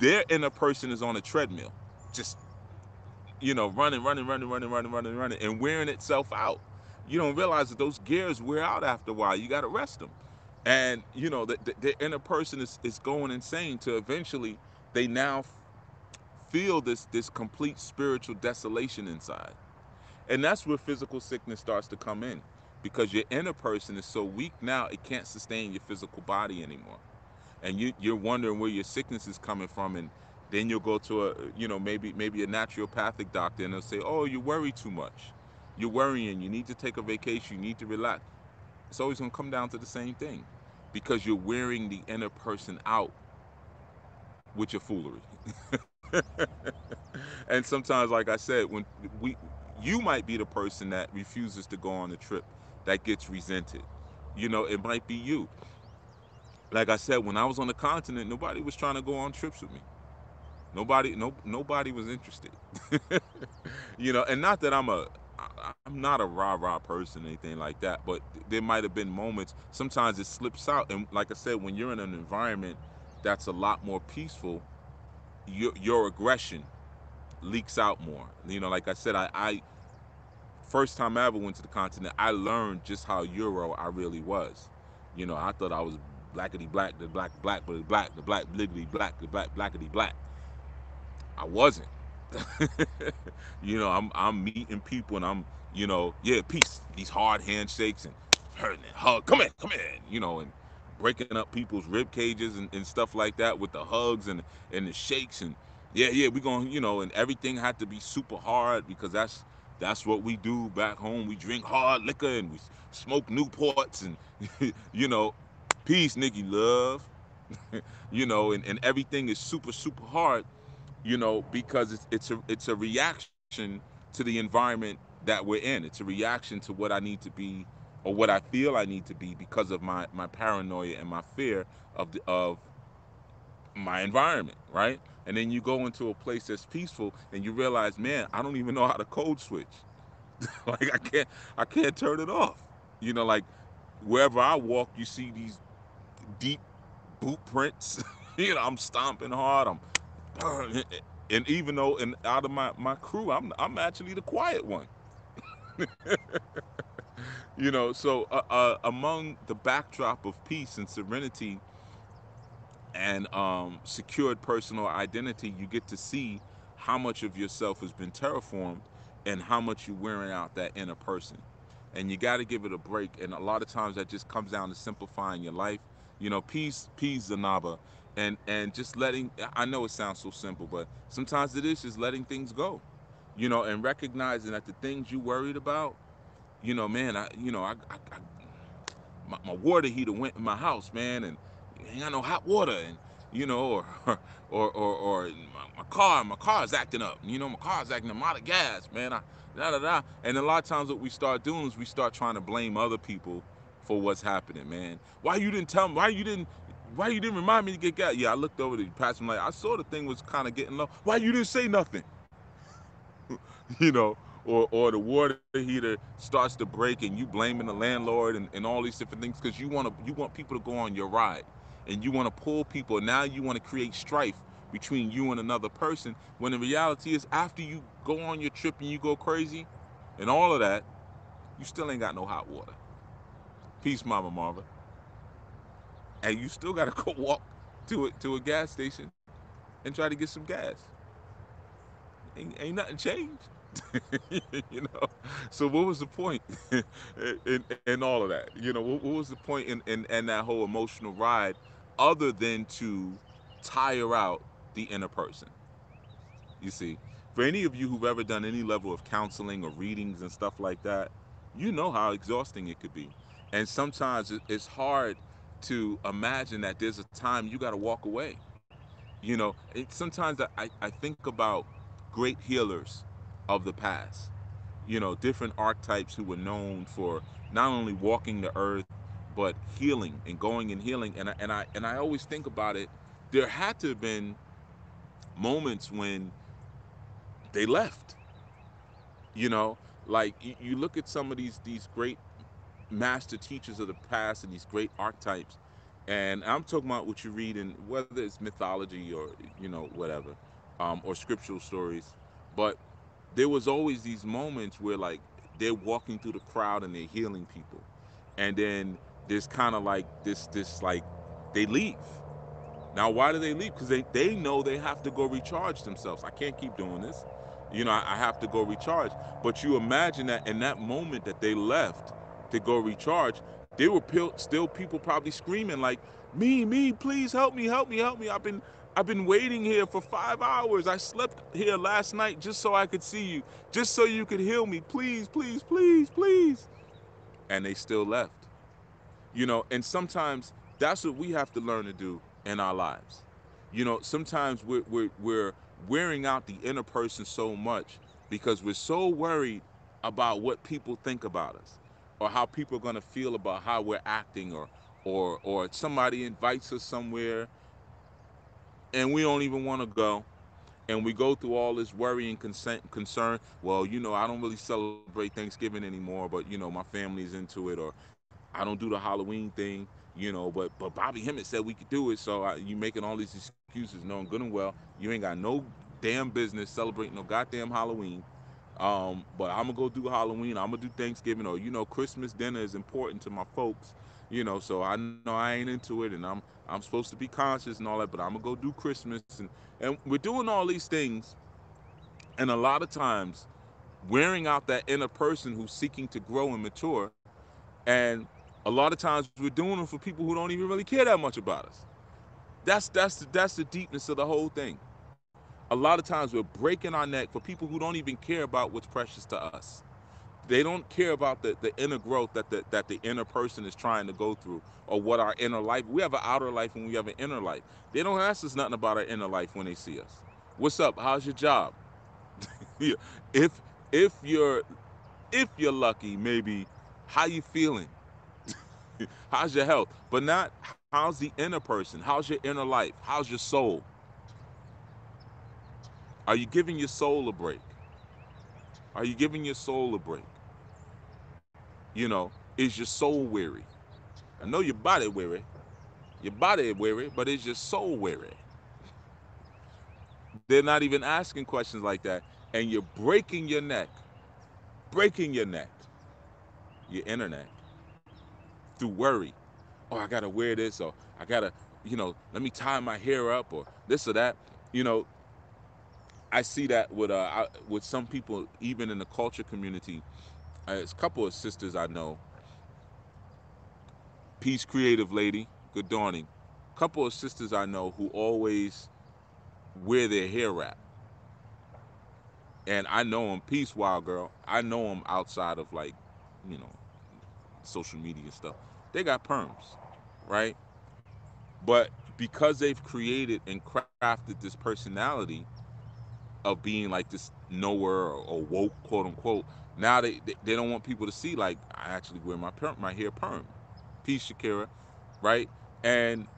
their inner person is on a treadmill, just you know, running, running, running, running, running, running, running, and wearing itself out. You don't realize that those gears wear out after a while. You got to rest them, and you know that the, the inner person is is going insane. To eventually, they now feel this this complete spiritual desolation inside and that's where physical sickness starts to come in because your inner person is so weak now it can't sustain your physical body anymore. And you you're wondering where your sickness is coming from and then you'll go to a you know maybe maybe a naturopathic doctor and they'll say, "Oh, you worry too much. You're worrying. You need to take a vacation. You need to relax." It's always going to come down to the same thing because you're wearing the inner person out with your foolery. and sometimes like I said, when we you might be the person that refuses to go on the trip that gets resented. You know, it might be you. Like I said, when I was on the continent, nobody was trying to go on trips with me. Nobody, no, nobody was interested. you know, and not that I'm a, I'm not a rah rah person or anything like that, but there might have been moments. Sometimes it slips out, and like I said, when you're in an environment that's a lot more peaceful, your your aggression leaks out more. You know, like I said, I, I first time I ever went to the continent, I learned just how Euro I really was. You know, I thought I was blackety black, the black black, but the black, the black bliggity black, the black blackety black. I wasn't. you know, I'm I'm meeting people and I'm, you know, yeah, peace. These hard handshakes and hurting and hug. Come in, come in. You know, and breaking up people's rib cages and, and stuff like that with the hugs and and the shakes and yeah, yeah, we're going, you know, and everything had to be super hard because that's that's what we do back home. We drink hard liquor and we smoke Newports and you know, peace, Nikki love. you know, and, and everything is super, super hard, you know, because it's it's a it's a reaction to the environment that we're in. It's a reaction to what I need to be or what I feel I need to be because of my my paranoia and my fear of the, of my environment, right? And then you go into a place that's peaceful and you realize, man, I don't even know how to code switch. like I can't I can't turn it off. You know, like wherever I walk, you see these deep boot prints. you know, I'm stomping hard. I'm and even though and out of my my crew, I'm I'm actually the quiet one. you know, so uh, uh, among the backdrop of peace and serenity and um, secured personal identity, you get to see how much of yourself has been terraformed and how much you're wearing out that inner person. And you got to give it a break. And a lot of times that just comes down to simplifying your life, You know, peace, peace, Zanaba, and and just letting. I know it sounds so simple, but sometimes it is just letting things go. You know, and recognizing that the things you worried about, you know, man, I, you know, I, I, I my, my water heater went in my house, man, and ain't got no hot water, and you know, or or or, or my, my car, my car's acting up. You know, my car's acting up. I'm out of gas, man. I, da da da. And a lot of times, what we start doing is we start trying to blame other people for what's happening, man. Why you didn't tell me? Why you didn't? Why you didn't remind me to get gas? Yeah, I looked over the him like I saw the thing was kind of getting low. Why you didn't say nothing? you know, or or the water heater starts to break and you blaming the landlord and, and all these different things because you want to you want people to go on your ride and you want to pull people now you want to create strife between you and another person when the reality is after you go on your trip and you go crazy and all of that you still ain't got no hot water. Peace mama marva. And you still got to go walk to it to a gas station and try to get some gas. Ain't, ain't nothing changed you know? So what was the point in, in all of that? You know what, what was the point in, in in that whole emotional ride other than to tire out the inner person. You see for any of you who've ever done any level of counseling or readings and stuff like that you know how exhausting it could be. And sometimes it's hard to imagine that there's a time you got to walk away. You know it, sometimes I, I think about great healers of the past. You know, different archetypes who were known for not only walking the earth, but healing and going and healing. And I, and I and I always think about it. There had to have been moments when they left. You know, like you, look at some of these these great master teachers of the past and these great archetypes, and I'm talking about what you read in whether it's mythology or you know whatever, um, or scriptural stories. But there was always these moments where like they're walking through the crowd and they're healing people and then there's kind of like this this like they leave now why do they leave because they, they know they have to go recharge themselves i can't keep doing this you know I, I have to go recharge but you imagine that in that moment that they left to go recharge there were still people probably screaming like me me please help me help me help me i've been I've been waiting here for five hours. I slept here last night just so I could see you, just so you could heal me. Please, please, please, please. And they still left. You know, and sometimes that's what we have to learn to do in our lives. You know, sometimes we're, we're, we're wearing out the inner person so much because we're so worried about what people think about us or how people are going to feel about how we're acting or or or somebody invites us somewhere and we don't even want to go and we go through all this worry and consent, concern well you know i don't really celebrate thanksgiving anymore but you know my family's into it or i don't do the halloween thing you know but but bobby hemmett said we could do it so I, you making all these excuses knowing good and well you ain't got no damn business celebrating no goddamn halloween. Um, but i'm gonna go do halloween i'm gonna do thanksgiving or you know christmas dinner is important to my folks you know so i know i ain't into it and i'm I'm supposed to be conscious and all that, but I'm gonna go do Christmas and and we're doing all these things, and a lot of times wearing out that inner person who's seeking to grow and mature, and a lot of times we're doing them for people who don't even really care that much about us. That's that's the, that's the deepness of the whole thing. A lot of times we're breaking our neck for people who don't even care about what's precious to us. They don't care about the, the inner growth that the, that the inner person is trying to go through or what our inner life we have an outer life and we have an inner life. They don't ask us nothing about our inner life when they see us. What's up? How's your job? If if you're if you're lucky maybe how you feeling how's your health but not how's the inner person how's your inner life how's your soul are you giving your soul a break are you giving your soul a break you know, is your soul weary? I know your body weary. Your body weary, but is your soul weary? They're not even asking questions like that. And you're breaking your neck, breaking your neck, your inner neck, through worry. Oh, I gotta wear this, or I gotta, you know, let me tie my hair up, or this or that. You know, I see that with uh with some people, even in the culture community, uh, it's a couple of sisters I know. Peace Creative Lady, good dawning. Couple of sisters I know who always wear their hair wrap, and I know them. Peace, wild girl. I know them outside of like, you know, social media stuff. They got perms, right? But because they've created and crafted this personality of being like this nowhere or woke, quote unquote, now they, they, they don't want people to see like I actually wear my perm, my hair perm. Peace, Shakira, right? And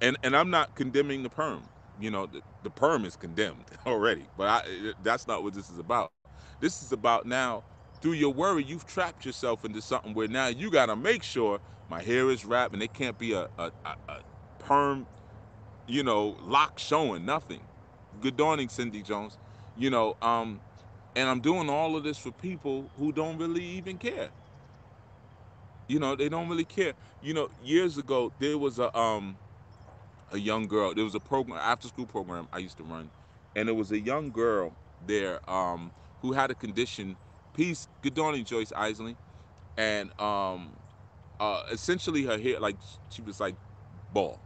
and and I'm not condemning the perm. You know, the, the perm is condemned already, but I, that's not what this is about. This is about now through your worry, you've trapped yourself into something where now you got to make sure my hair is wrapped and it can't be a, a, a, a perm, you know, lock showing, nothing. Good dawning, Cindy Jones. You know, um, and I'm doing all of this for people who don't really even care. You know, they don't really care. You know, years ago there was a um a young girl. There was a program after school program I used to run, and there was a young girl there um who had a condition. Peace, good dawning, Joyce Isley, and um uh essentially her hair like she was like bald,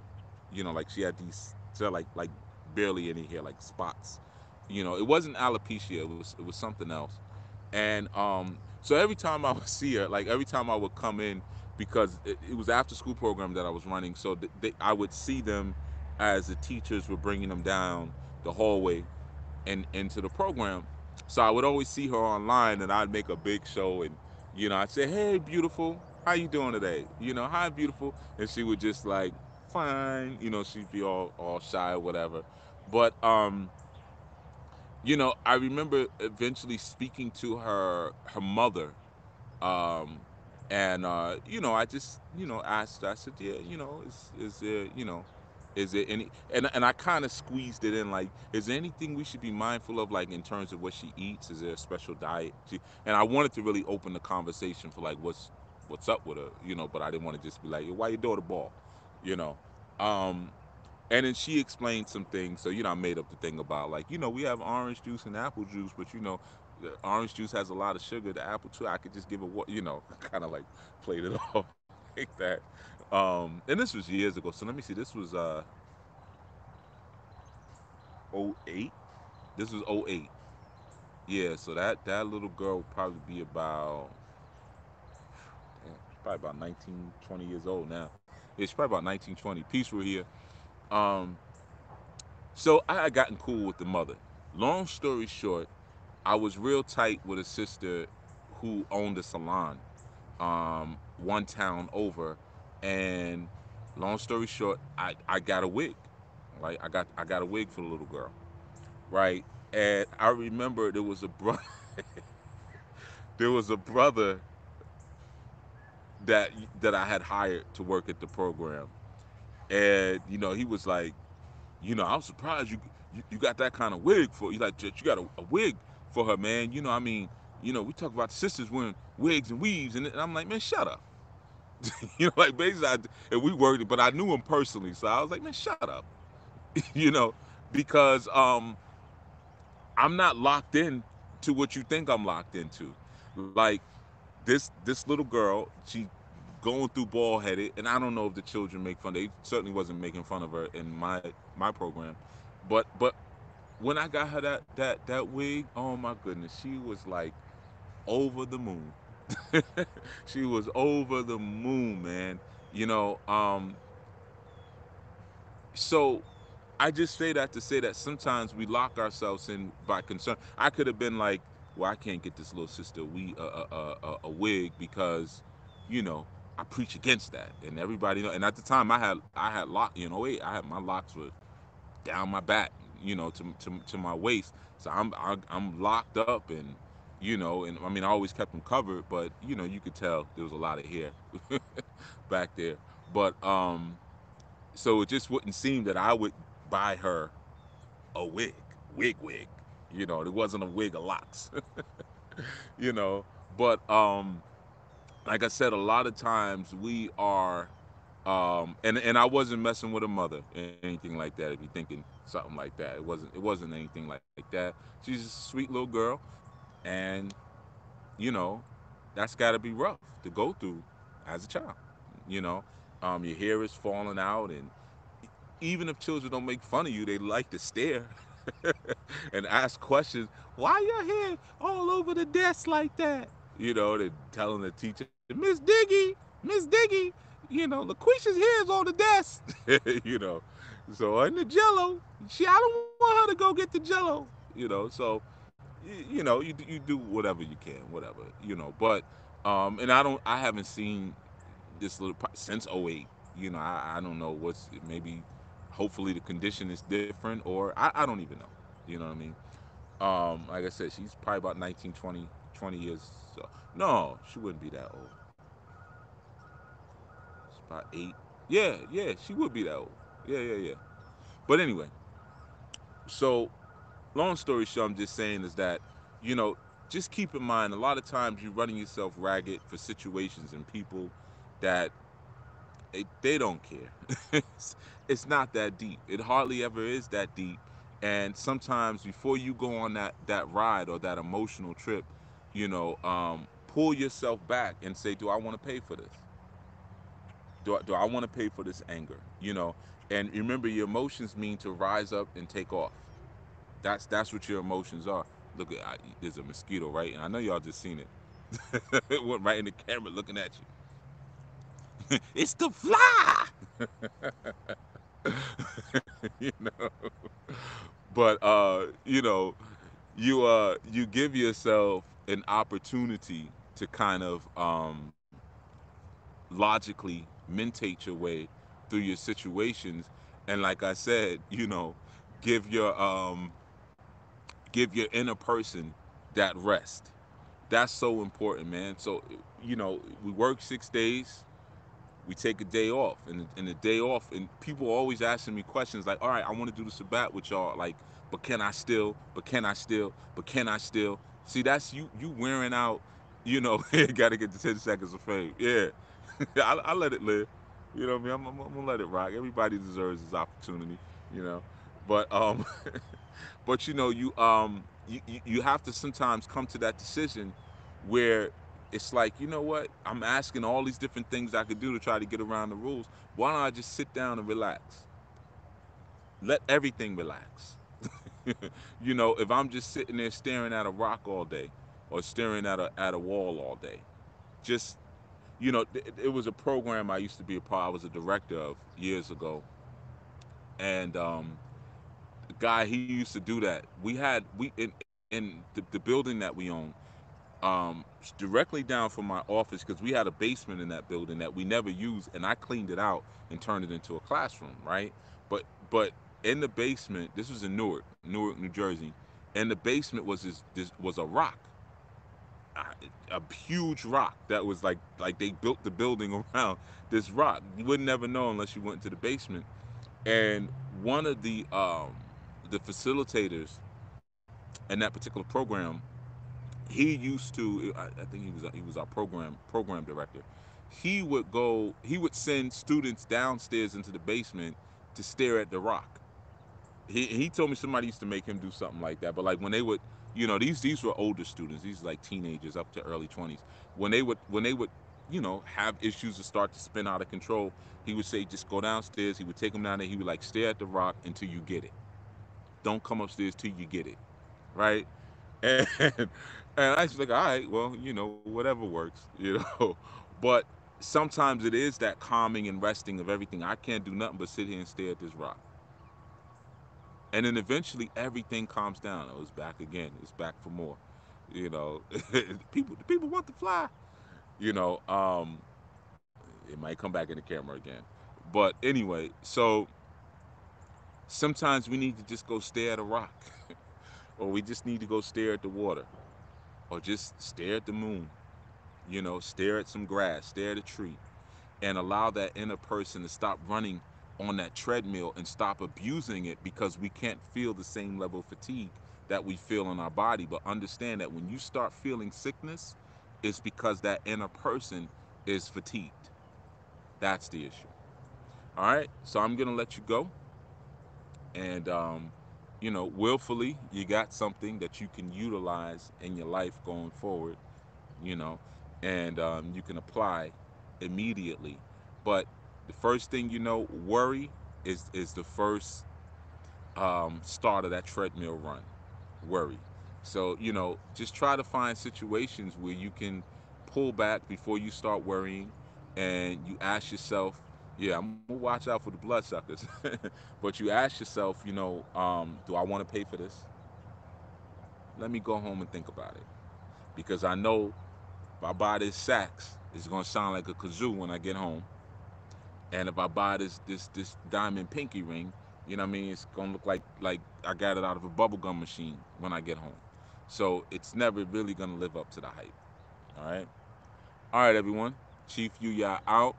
you know, like she had these like like barely any hair, like spots. You know, it wasn't alopecia. It was it was something else. And um, so every time I would see her, like every time I would come in, because it, it was after school program that I was running, so th- I would see them as the teachers were bringing them down the hallway and into the program. So I would always see her online, and I'd make a big show, and you know, I'd say, "Hey, beautiful, how you doing today?" You know, "Hi, beautiful," and she would just like, "Fine," you know, she'd be all all shy or whatever. But um, you know, I remember eventually speaking to her her mother, um, and uh, you know, I just you know asked. I said, yeah, you know, is is there you know, is there any? And and I kind of squeezed it in like, is there anything we should be mindful of, like in terms of what she eats? Is there a special diet? She, and I wanted to really open the conversation for like what's what's up with her, you know, but I didn't want to just be like, why your daughter ball, you know. Um, and then she explained some things. So you know, I made up the thing about like you know we have orange juice and apple juice, but you know, the orange juice has a lot of sugar. The apple too, I could just give it what you know, kind of like played it off like that. Um, and this was years ago. So let me see. This was uh '08. This was '08. Yeah. So that that little girl would probably be about probably about 19, 20 years old now. Yeah, she's probably about 19, 20. Peace were here. Um, So I had gotten cool with the mother. Long story short, I was real tight with a sister who owned a salon um, one town over, and long story short, I, I got a wig. Like I got I got a wig for the little girl. Right, and I remember there was a brother there was a brother that that I had hired to work at the program, and you know he was like, you know, I'm surprised you you, got that kind of wig for you like you got a, a wig for her, man. You know, I mean, you know, we talk about sisters wearing wigs and weaves, and, and I'm like, man, shut up. you know, like basically, I, and we worked, it, but I knew him personally, so I was like, man, shut up. you know, because um, I'm not locked in to what you think I'm locked into. Like this this little girl, she going through ball headed, and I don't know if the children make fun. They certainly wasn't making fun of her in my my program, but but when I got her that that that wig, oh my goodness, she was like over the moon. she was over the moon, man. You know, um, so I just say that to say that sometimes we lock ourselves in by concern. I could have been like, well, I can't get this little sister we a a, a, a wig because, you know, I preach against that, and everybody know. And at the time, I had I had lock, you know, wait, I had my locks were down my back, you know, to to, to my waist. So I'm I, I'm locked up, and you know, and I mean, I always kept them covered, but you know, you could tell there was a lot of hair back there. But um, so it just wouldn't seem that I would buy her a wig, wig, wig. You know, it wasn't a wig of locks. you know, but um, like I said, a lot of times we are, um, and and I wasn't messing with a mother anything like that. If you're thinking something like that, it wasn't it wasn't anything like, like that. She's a sweet little girl, and you know, that's got to be rough to go through as a child. You know, Um, your hair is falling out, and even if children don't make fun of you, they like to stare and ask questions. Why your hair all over the desk like that? You know, they're telling the teacher, Miss Diggy, Miss Diggy, you know, LaQuisha's hair is on the desk. you know, so in the Jello, she, I don't want her to go get the Jello. You know, so you, know, you you do whatever you can, whatever, you know. But um, and I don't, I haven't seen this little since 08. You know, I, I don't know what's maybe hopefully the condition is different or I, I don't even know. You know what I mean? Um, like I said, she's probably about 19, 20, 20 years. So no, she wouldn't be that old. It's about eight. Yeah, yeah, she would be that old. Yeah, yeah, yeah. But anyway, so long story short, I'm just saying is that, you know, just keep in mind a lot of times you're running yourself ragged for situations and people that they, they don't care. it's, it's not that deep. It hardly ever is that deep. And sometimes before you go on that that ride or that emotional trip, you know, um, pull yourself back and say, do I want to pay for this? Do I, do I want to pay for this anger? You know, and remember your emotions mean to rise up and take off. That's that's what your emotions are. Look, I, there's a mosquito, right? And I know y'all just seen it. it went right in the camera looking at you. it's the fly. you know. But uh, you know, you uh you give yourself an opportunity to kind of um logically mentate your way through your situations and like I said, you know, give your um give your inner person that rest. That's so important, man. So, you know, we work six days, we take a day off, and and the day off, and people always asking me questions like, "All right, I want to do the Sabbat with y'all, like, but can I still? But can I still? But can I still?" See, that's you you wearing out. You know, got to get the ten seconds of fame. Yeah, I, I let it live. You know what I mean? I'm, I'm, I'm gonna let it rock. Everybody deserves this opportunity. You know, but um. but you know you um you, you have to sometimes come to that decision where it's like you know what? I'm asking all these different things i could do to try to get around the rules. Why don't i just sit down and relax? Let everything relax. You know if i'm just sitting there staring at a rock all day or staring at a at a wall all day just you know it, it was a program i used to be a part i was a director of years ago. And um guy he used to do that. We had we in in the, the building that we own um directly down from my office because we had a basement in that building that we never used and i cleaned it out and turned it into a classroom right? But but in the basement this was in newark newark new jersey and the basement was this, this was a rock. A, a huge rock that was like like they built the building around this rock. You would never know unless you went to the basement. And one of the um the facilitators in that particular program, he used to. I, I think he was he was our program program director. He would go. He would send students downstairs into the basement to stare at the rock. He he told me somebody used to make him do something like that. But like when they would, you know, these these were older students. These like teenagers up to early twenties. When they would when they would you know, have issues to start to spin out of control, he would say, just go downstairs. He would take them down there. He would like stare at the rock until you get it don't come upstairs till you get it, right? And and I was like, all right, well, you know, whatever works, you know. But sometimes it is that calming and resting of everything. I can't do nothing but sit here and stare at this rock. And then eventually everything calms down. Oh, it's back again. It's back for more. You know, people people want to fly. You know, um, it might come back in the camera again. But anyway, so Sometimes we need to just go stare at a rock, or we just need to go stare at the water, or just stare at the moon. You know, stare at some grass, stare at a tree, and allow that inner person to stop running on that treadmill and stop abusing it because we can't feel the same level of fatigue that we feel in our body. But understand that when you start feeling sickness, it's because that inner person is fatigued. That's the issue. All right, so I'm going to let you go and um, you know willfully you got something that you can utilize in your life going forward you know and um, you can apply immediately but the first thing you know, worry is is the first um, start of that treadmill run. Worry. So you know, just try to find situations where you can pull back before you start worrying, and you ask yourself, yeah, I'm gonna watch out for the bloodsuckers, but you ask yourself, you know, um, do I want to pay for this? Let me go home and think about it, because I know if I buy this sax, it's gonna sound like a kazoo when I get home. And if I buy this this this diamond pinky ring, you know what I mean, it's gonna look like like I got it out of a bubblegum machine when I get home. So it's never really gonna live up to the hype. All right. All right, everyone. Chief Yuya out.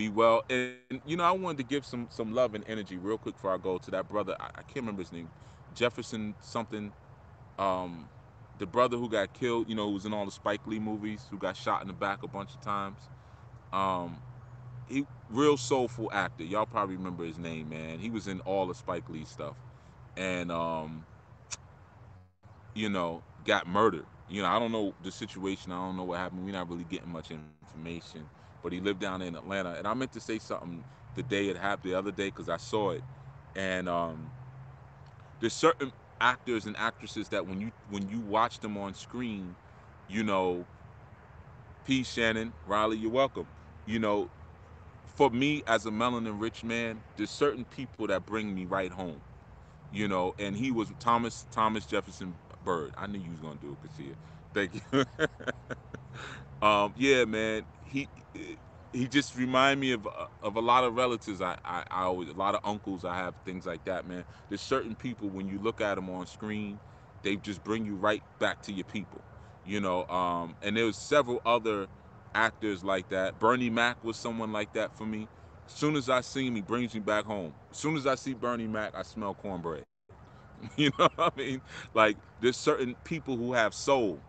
Be well. And you know, I wanted to give some some love and energy real quick before I go to that brother. I, I can't remember his name. Jefferson something. Um, the brother who got killed, you know, who was in all the Spike Lee movies, who got shot in the back a bunch of times. Um, he real soulful actor. Y'all probably remember his name, man. He was in all the Spike Lee stuff, and um, you know, got murdered. You know, I don't know the situation. I don't know what happened. We're not really getting much information. But he lived down in Atlanta, and I meant to say something the day it happened, the other day, because I saw it, and um, there's certain actors and actresses that when you when you watch them on screen, you know, P. Shannon, Riley, you're welcome. You know, for me as a melanin rich man, there's certain people that bring me right home. You know, and he was Thomas Thomas Jefferson Byrd. I knew you was gonna do it, Kasia. Thank you. um, yeah, man. He he just remind me of of a lot of relatives. I, I, I always a lot of uncles. I have things like that, man. There's certain people when you look at them on screen, they just bring you right back to your people. You know, um, and there was several other actors like that. Bernie Mac was someone like that for me. As soon as I see him, he brings me back home. As soon as I see Bernie Mac, I smell cornbread. You know what I mean? Like there's certain people who have soul.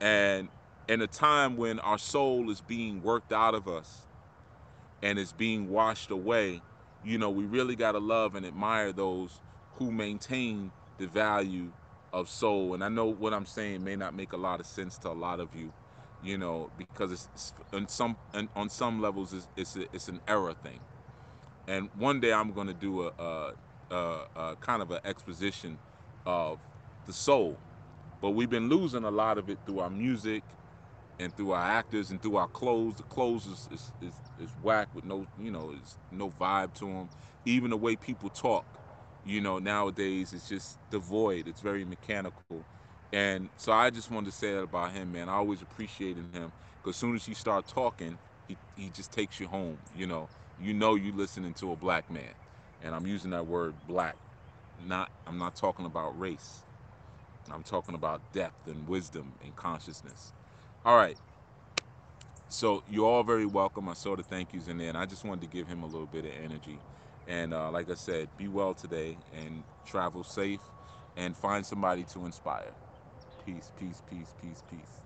And in a time when our soul is being worked out of us and is being washed away, you know, we really got to love and admire those who maintain the value of soul. And I know what I'm saying may not make a lot of sense to a lot of you, you know, because it's on some on some levels it's it's, a, it's an error thing. And one day I'm going to do a, a, a, a kind of an exposition of the soul, but we've been losing a lot of it through our music and through our actors and through our clothes. The clothes is is, is, is whack with no you know is no vibe to them. Even the way people talk, you know, nowadays it's just devoid. It's very mechanical. And so I just wanted to say that about him, man. I always appreciated him because as soon as he start talking, he, he just takes you home. You know, you know you listening to a black man, and I'm using that word black. Not I'm not talking about race. I'm talking about depth and wisdom and consciousness. All right. So you're all very welcome. I saw the thank yous in there, and I just wanted to give him a little bit of energy. And uh, like I said, be well today and travel safe and find somebody to inspire. Peace, peace, peace, peace, peace.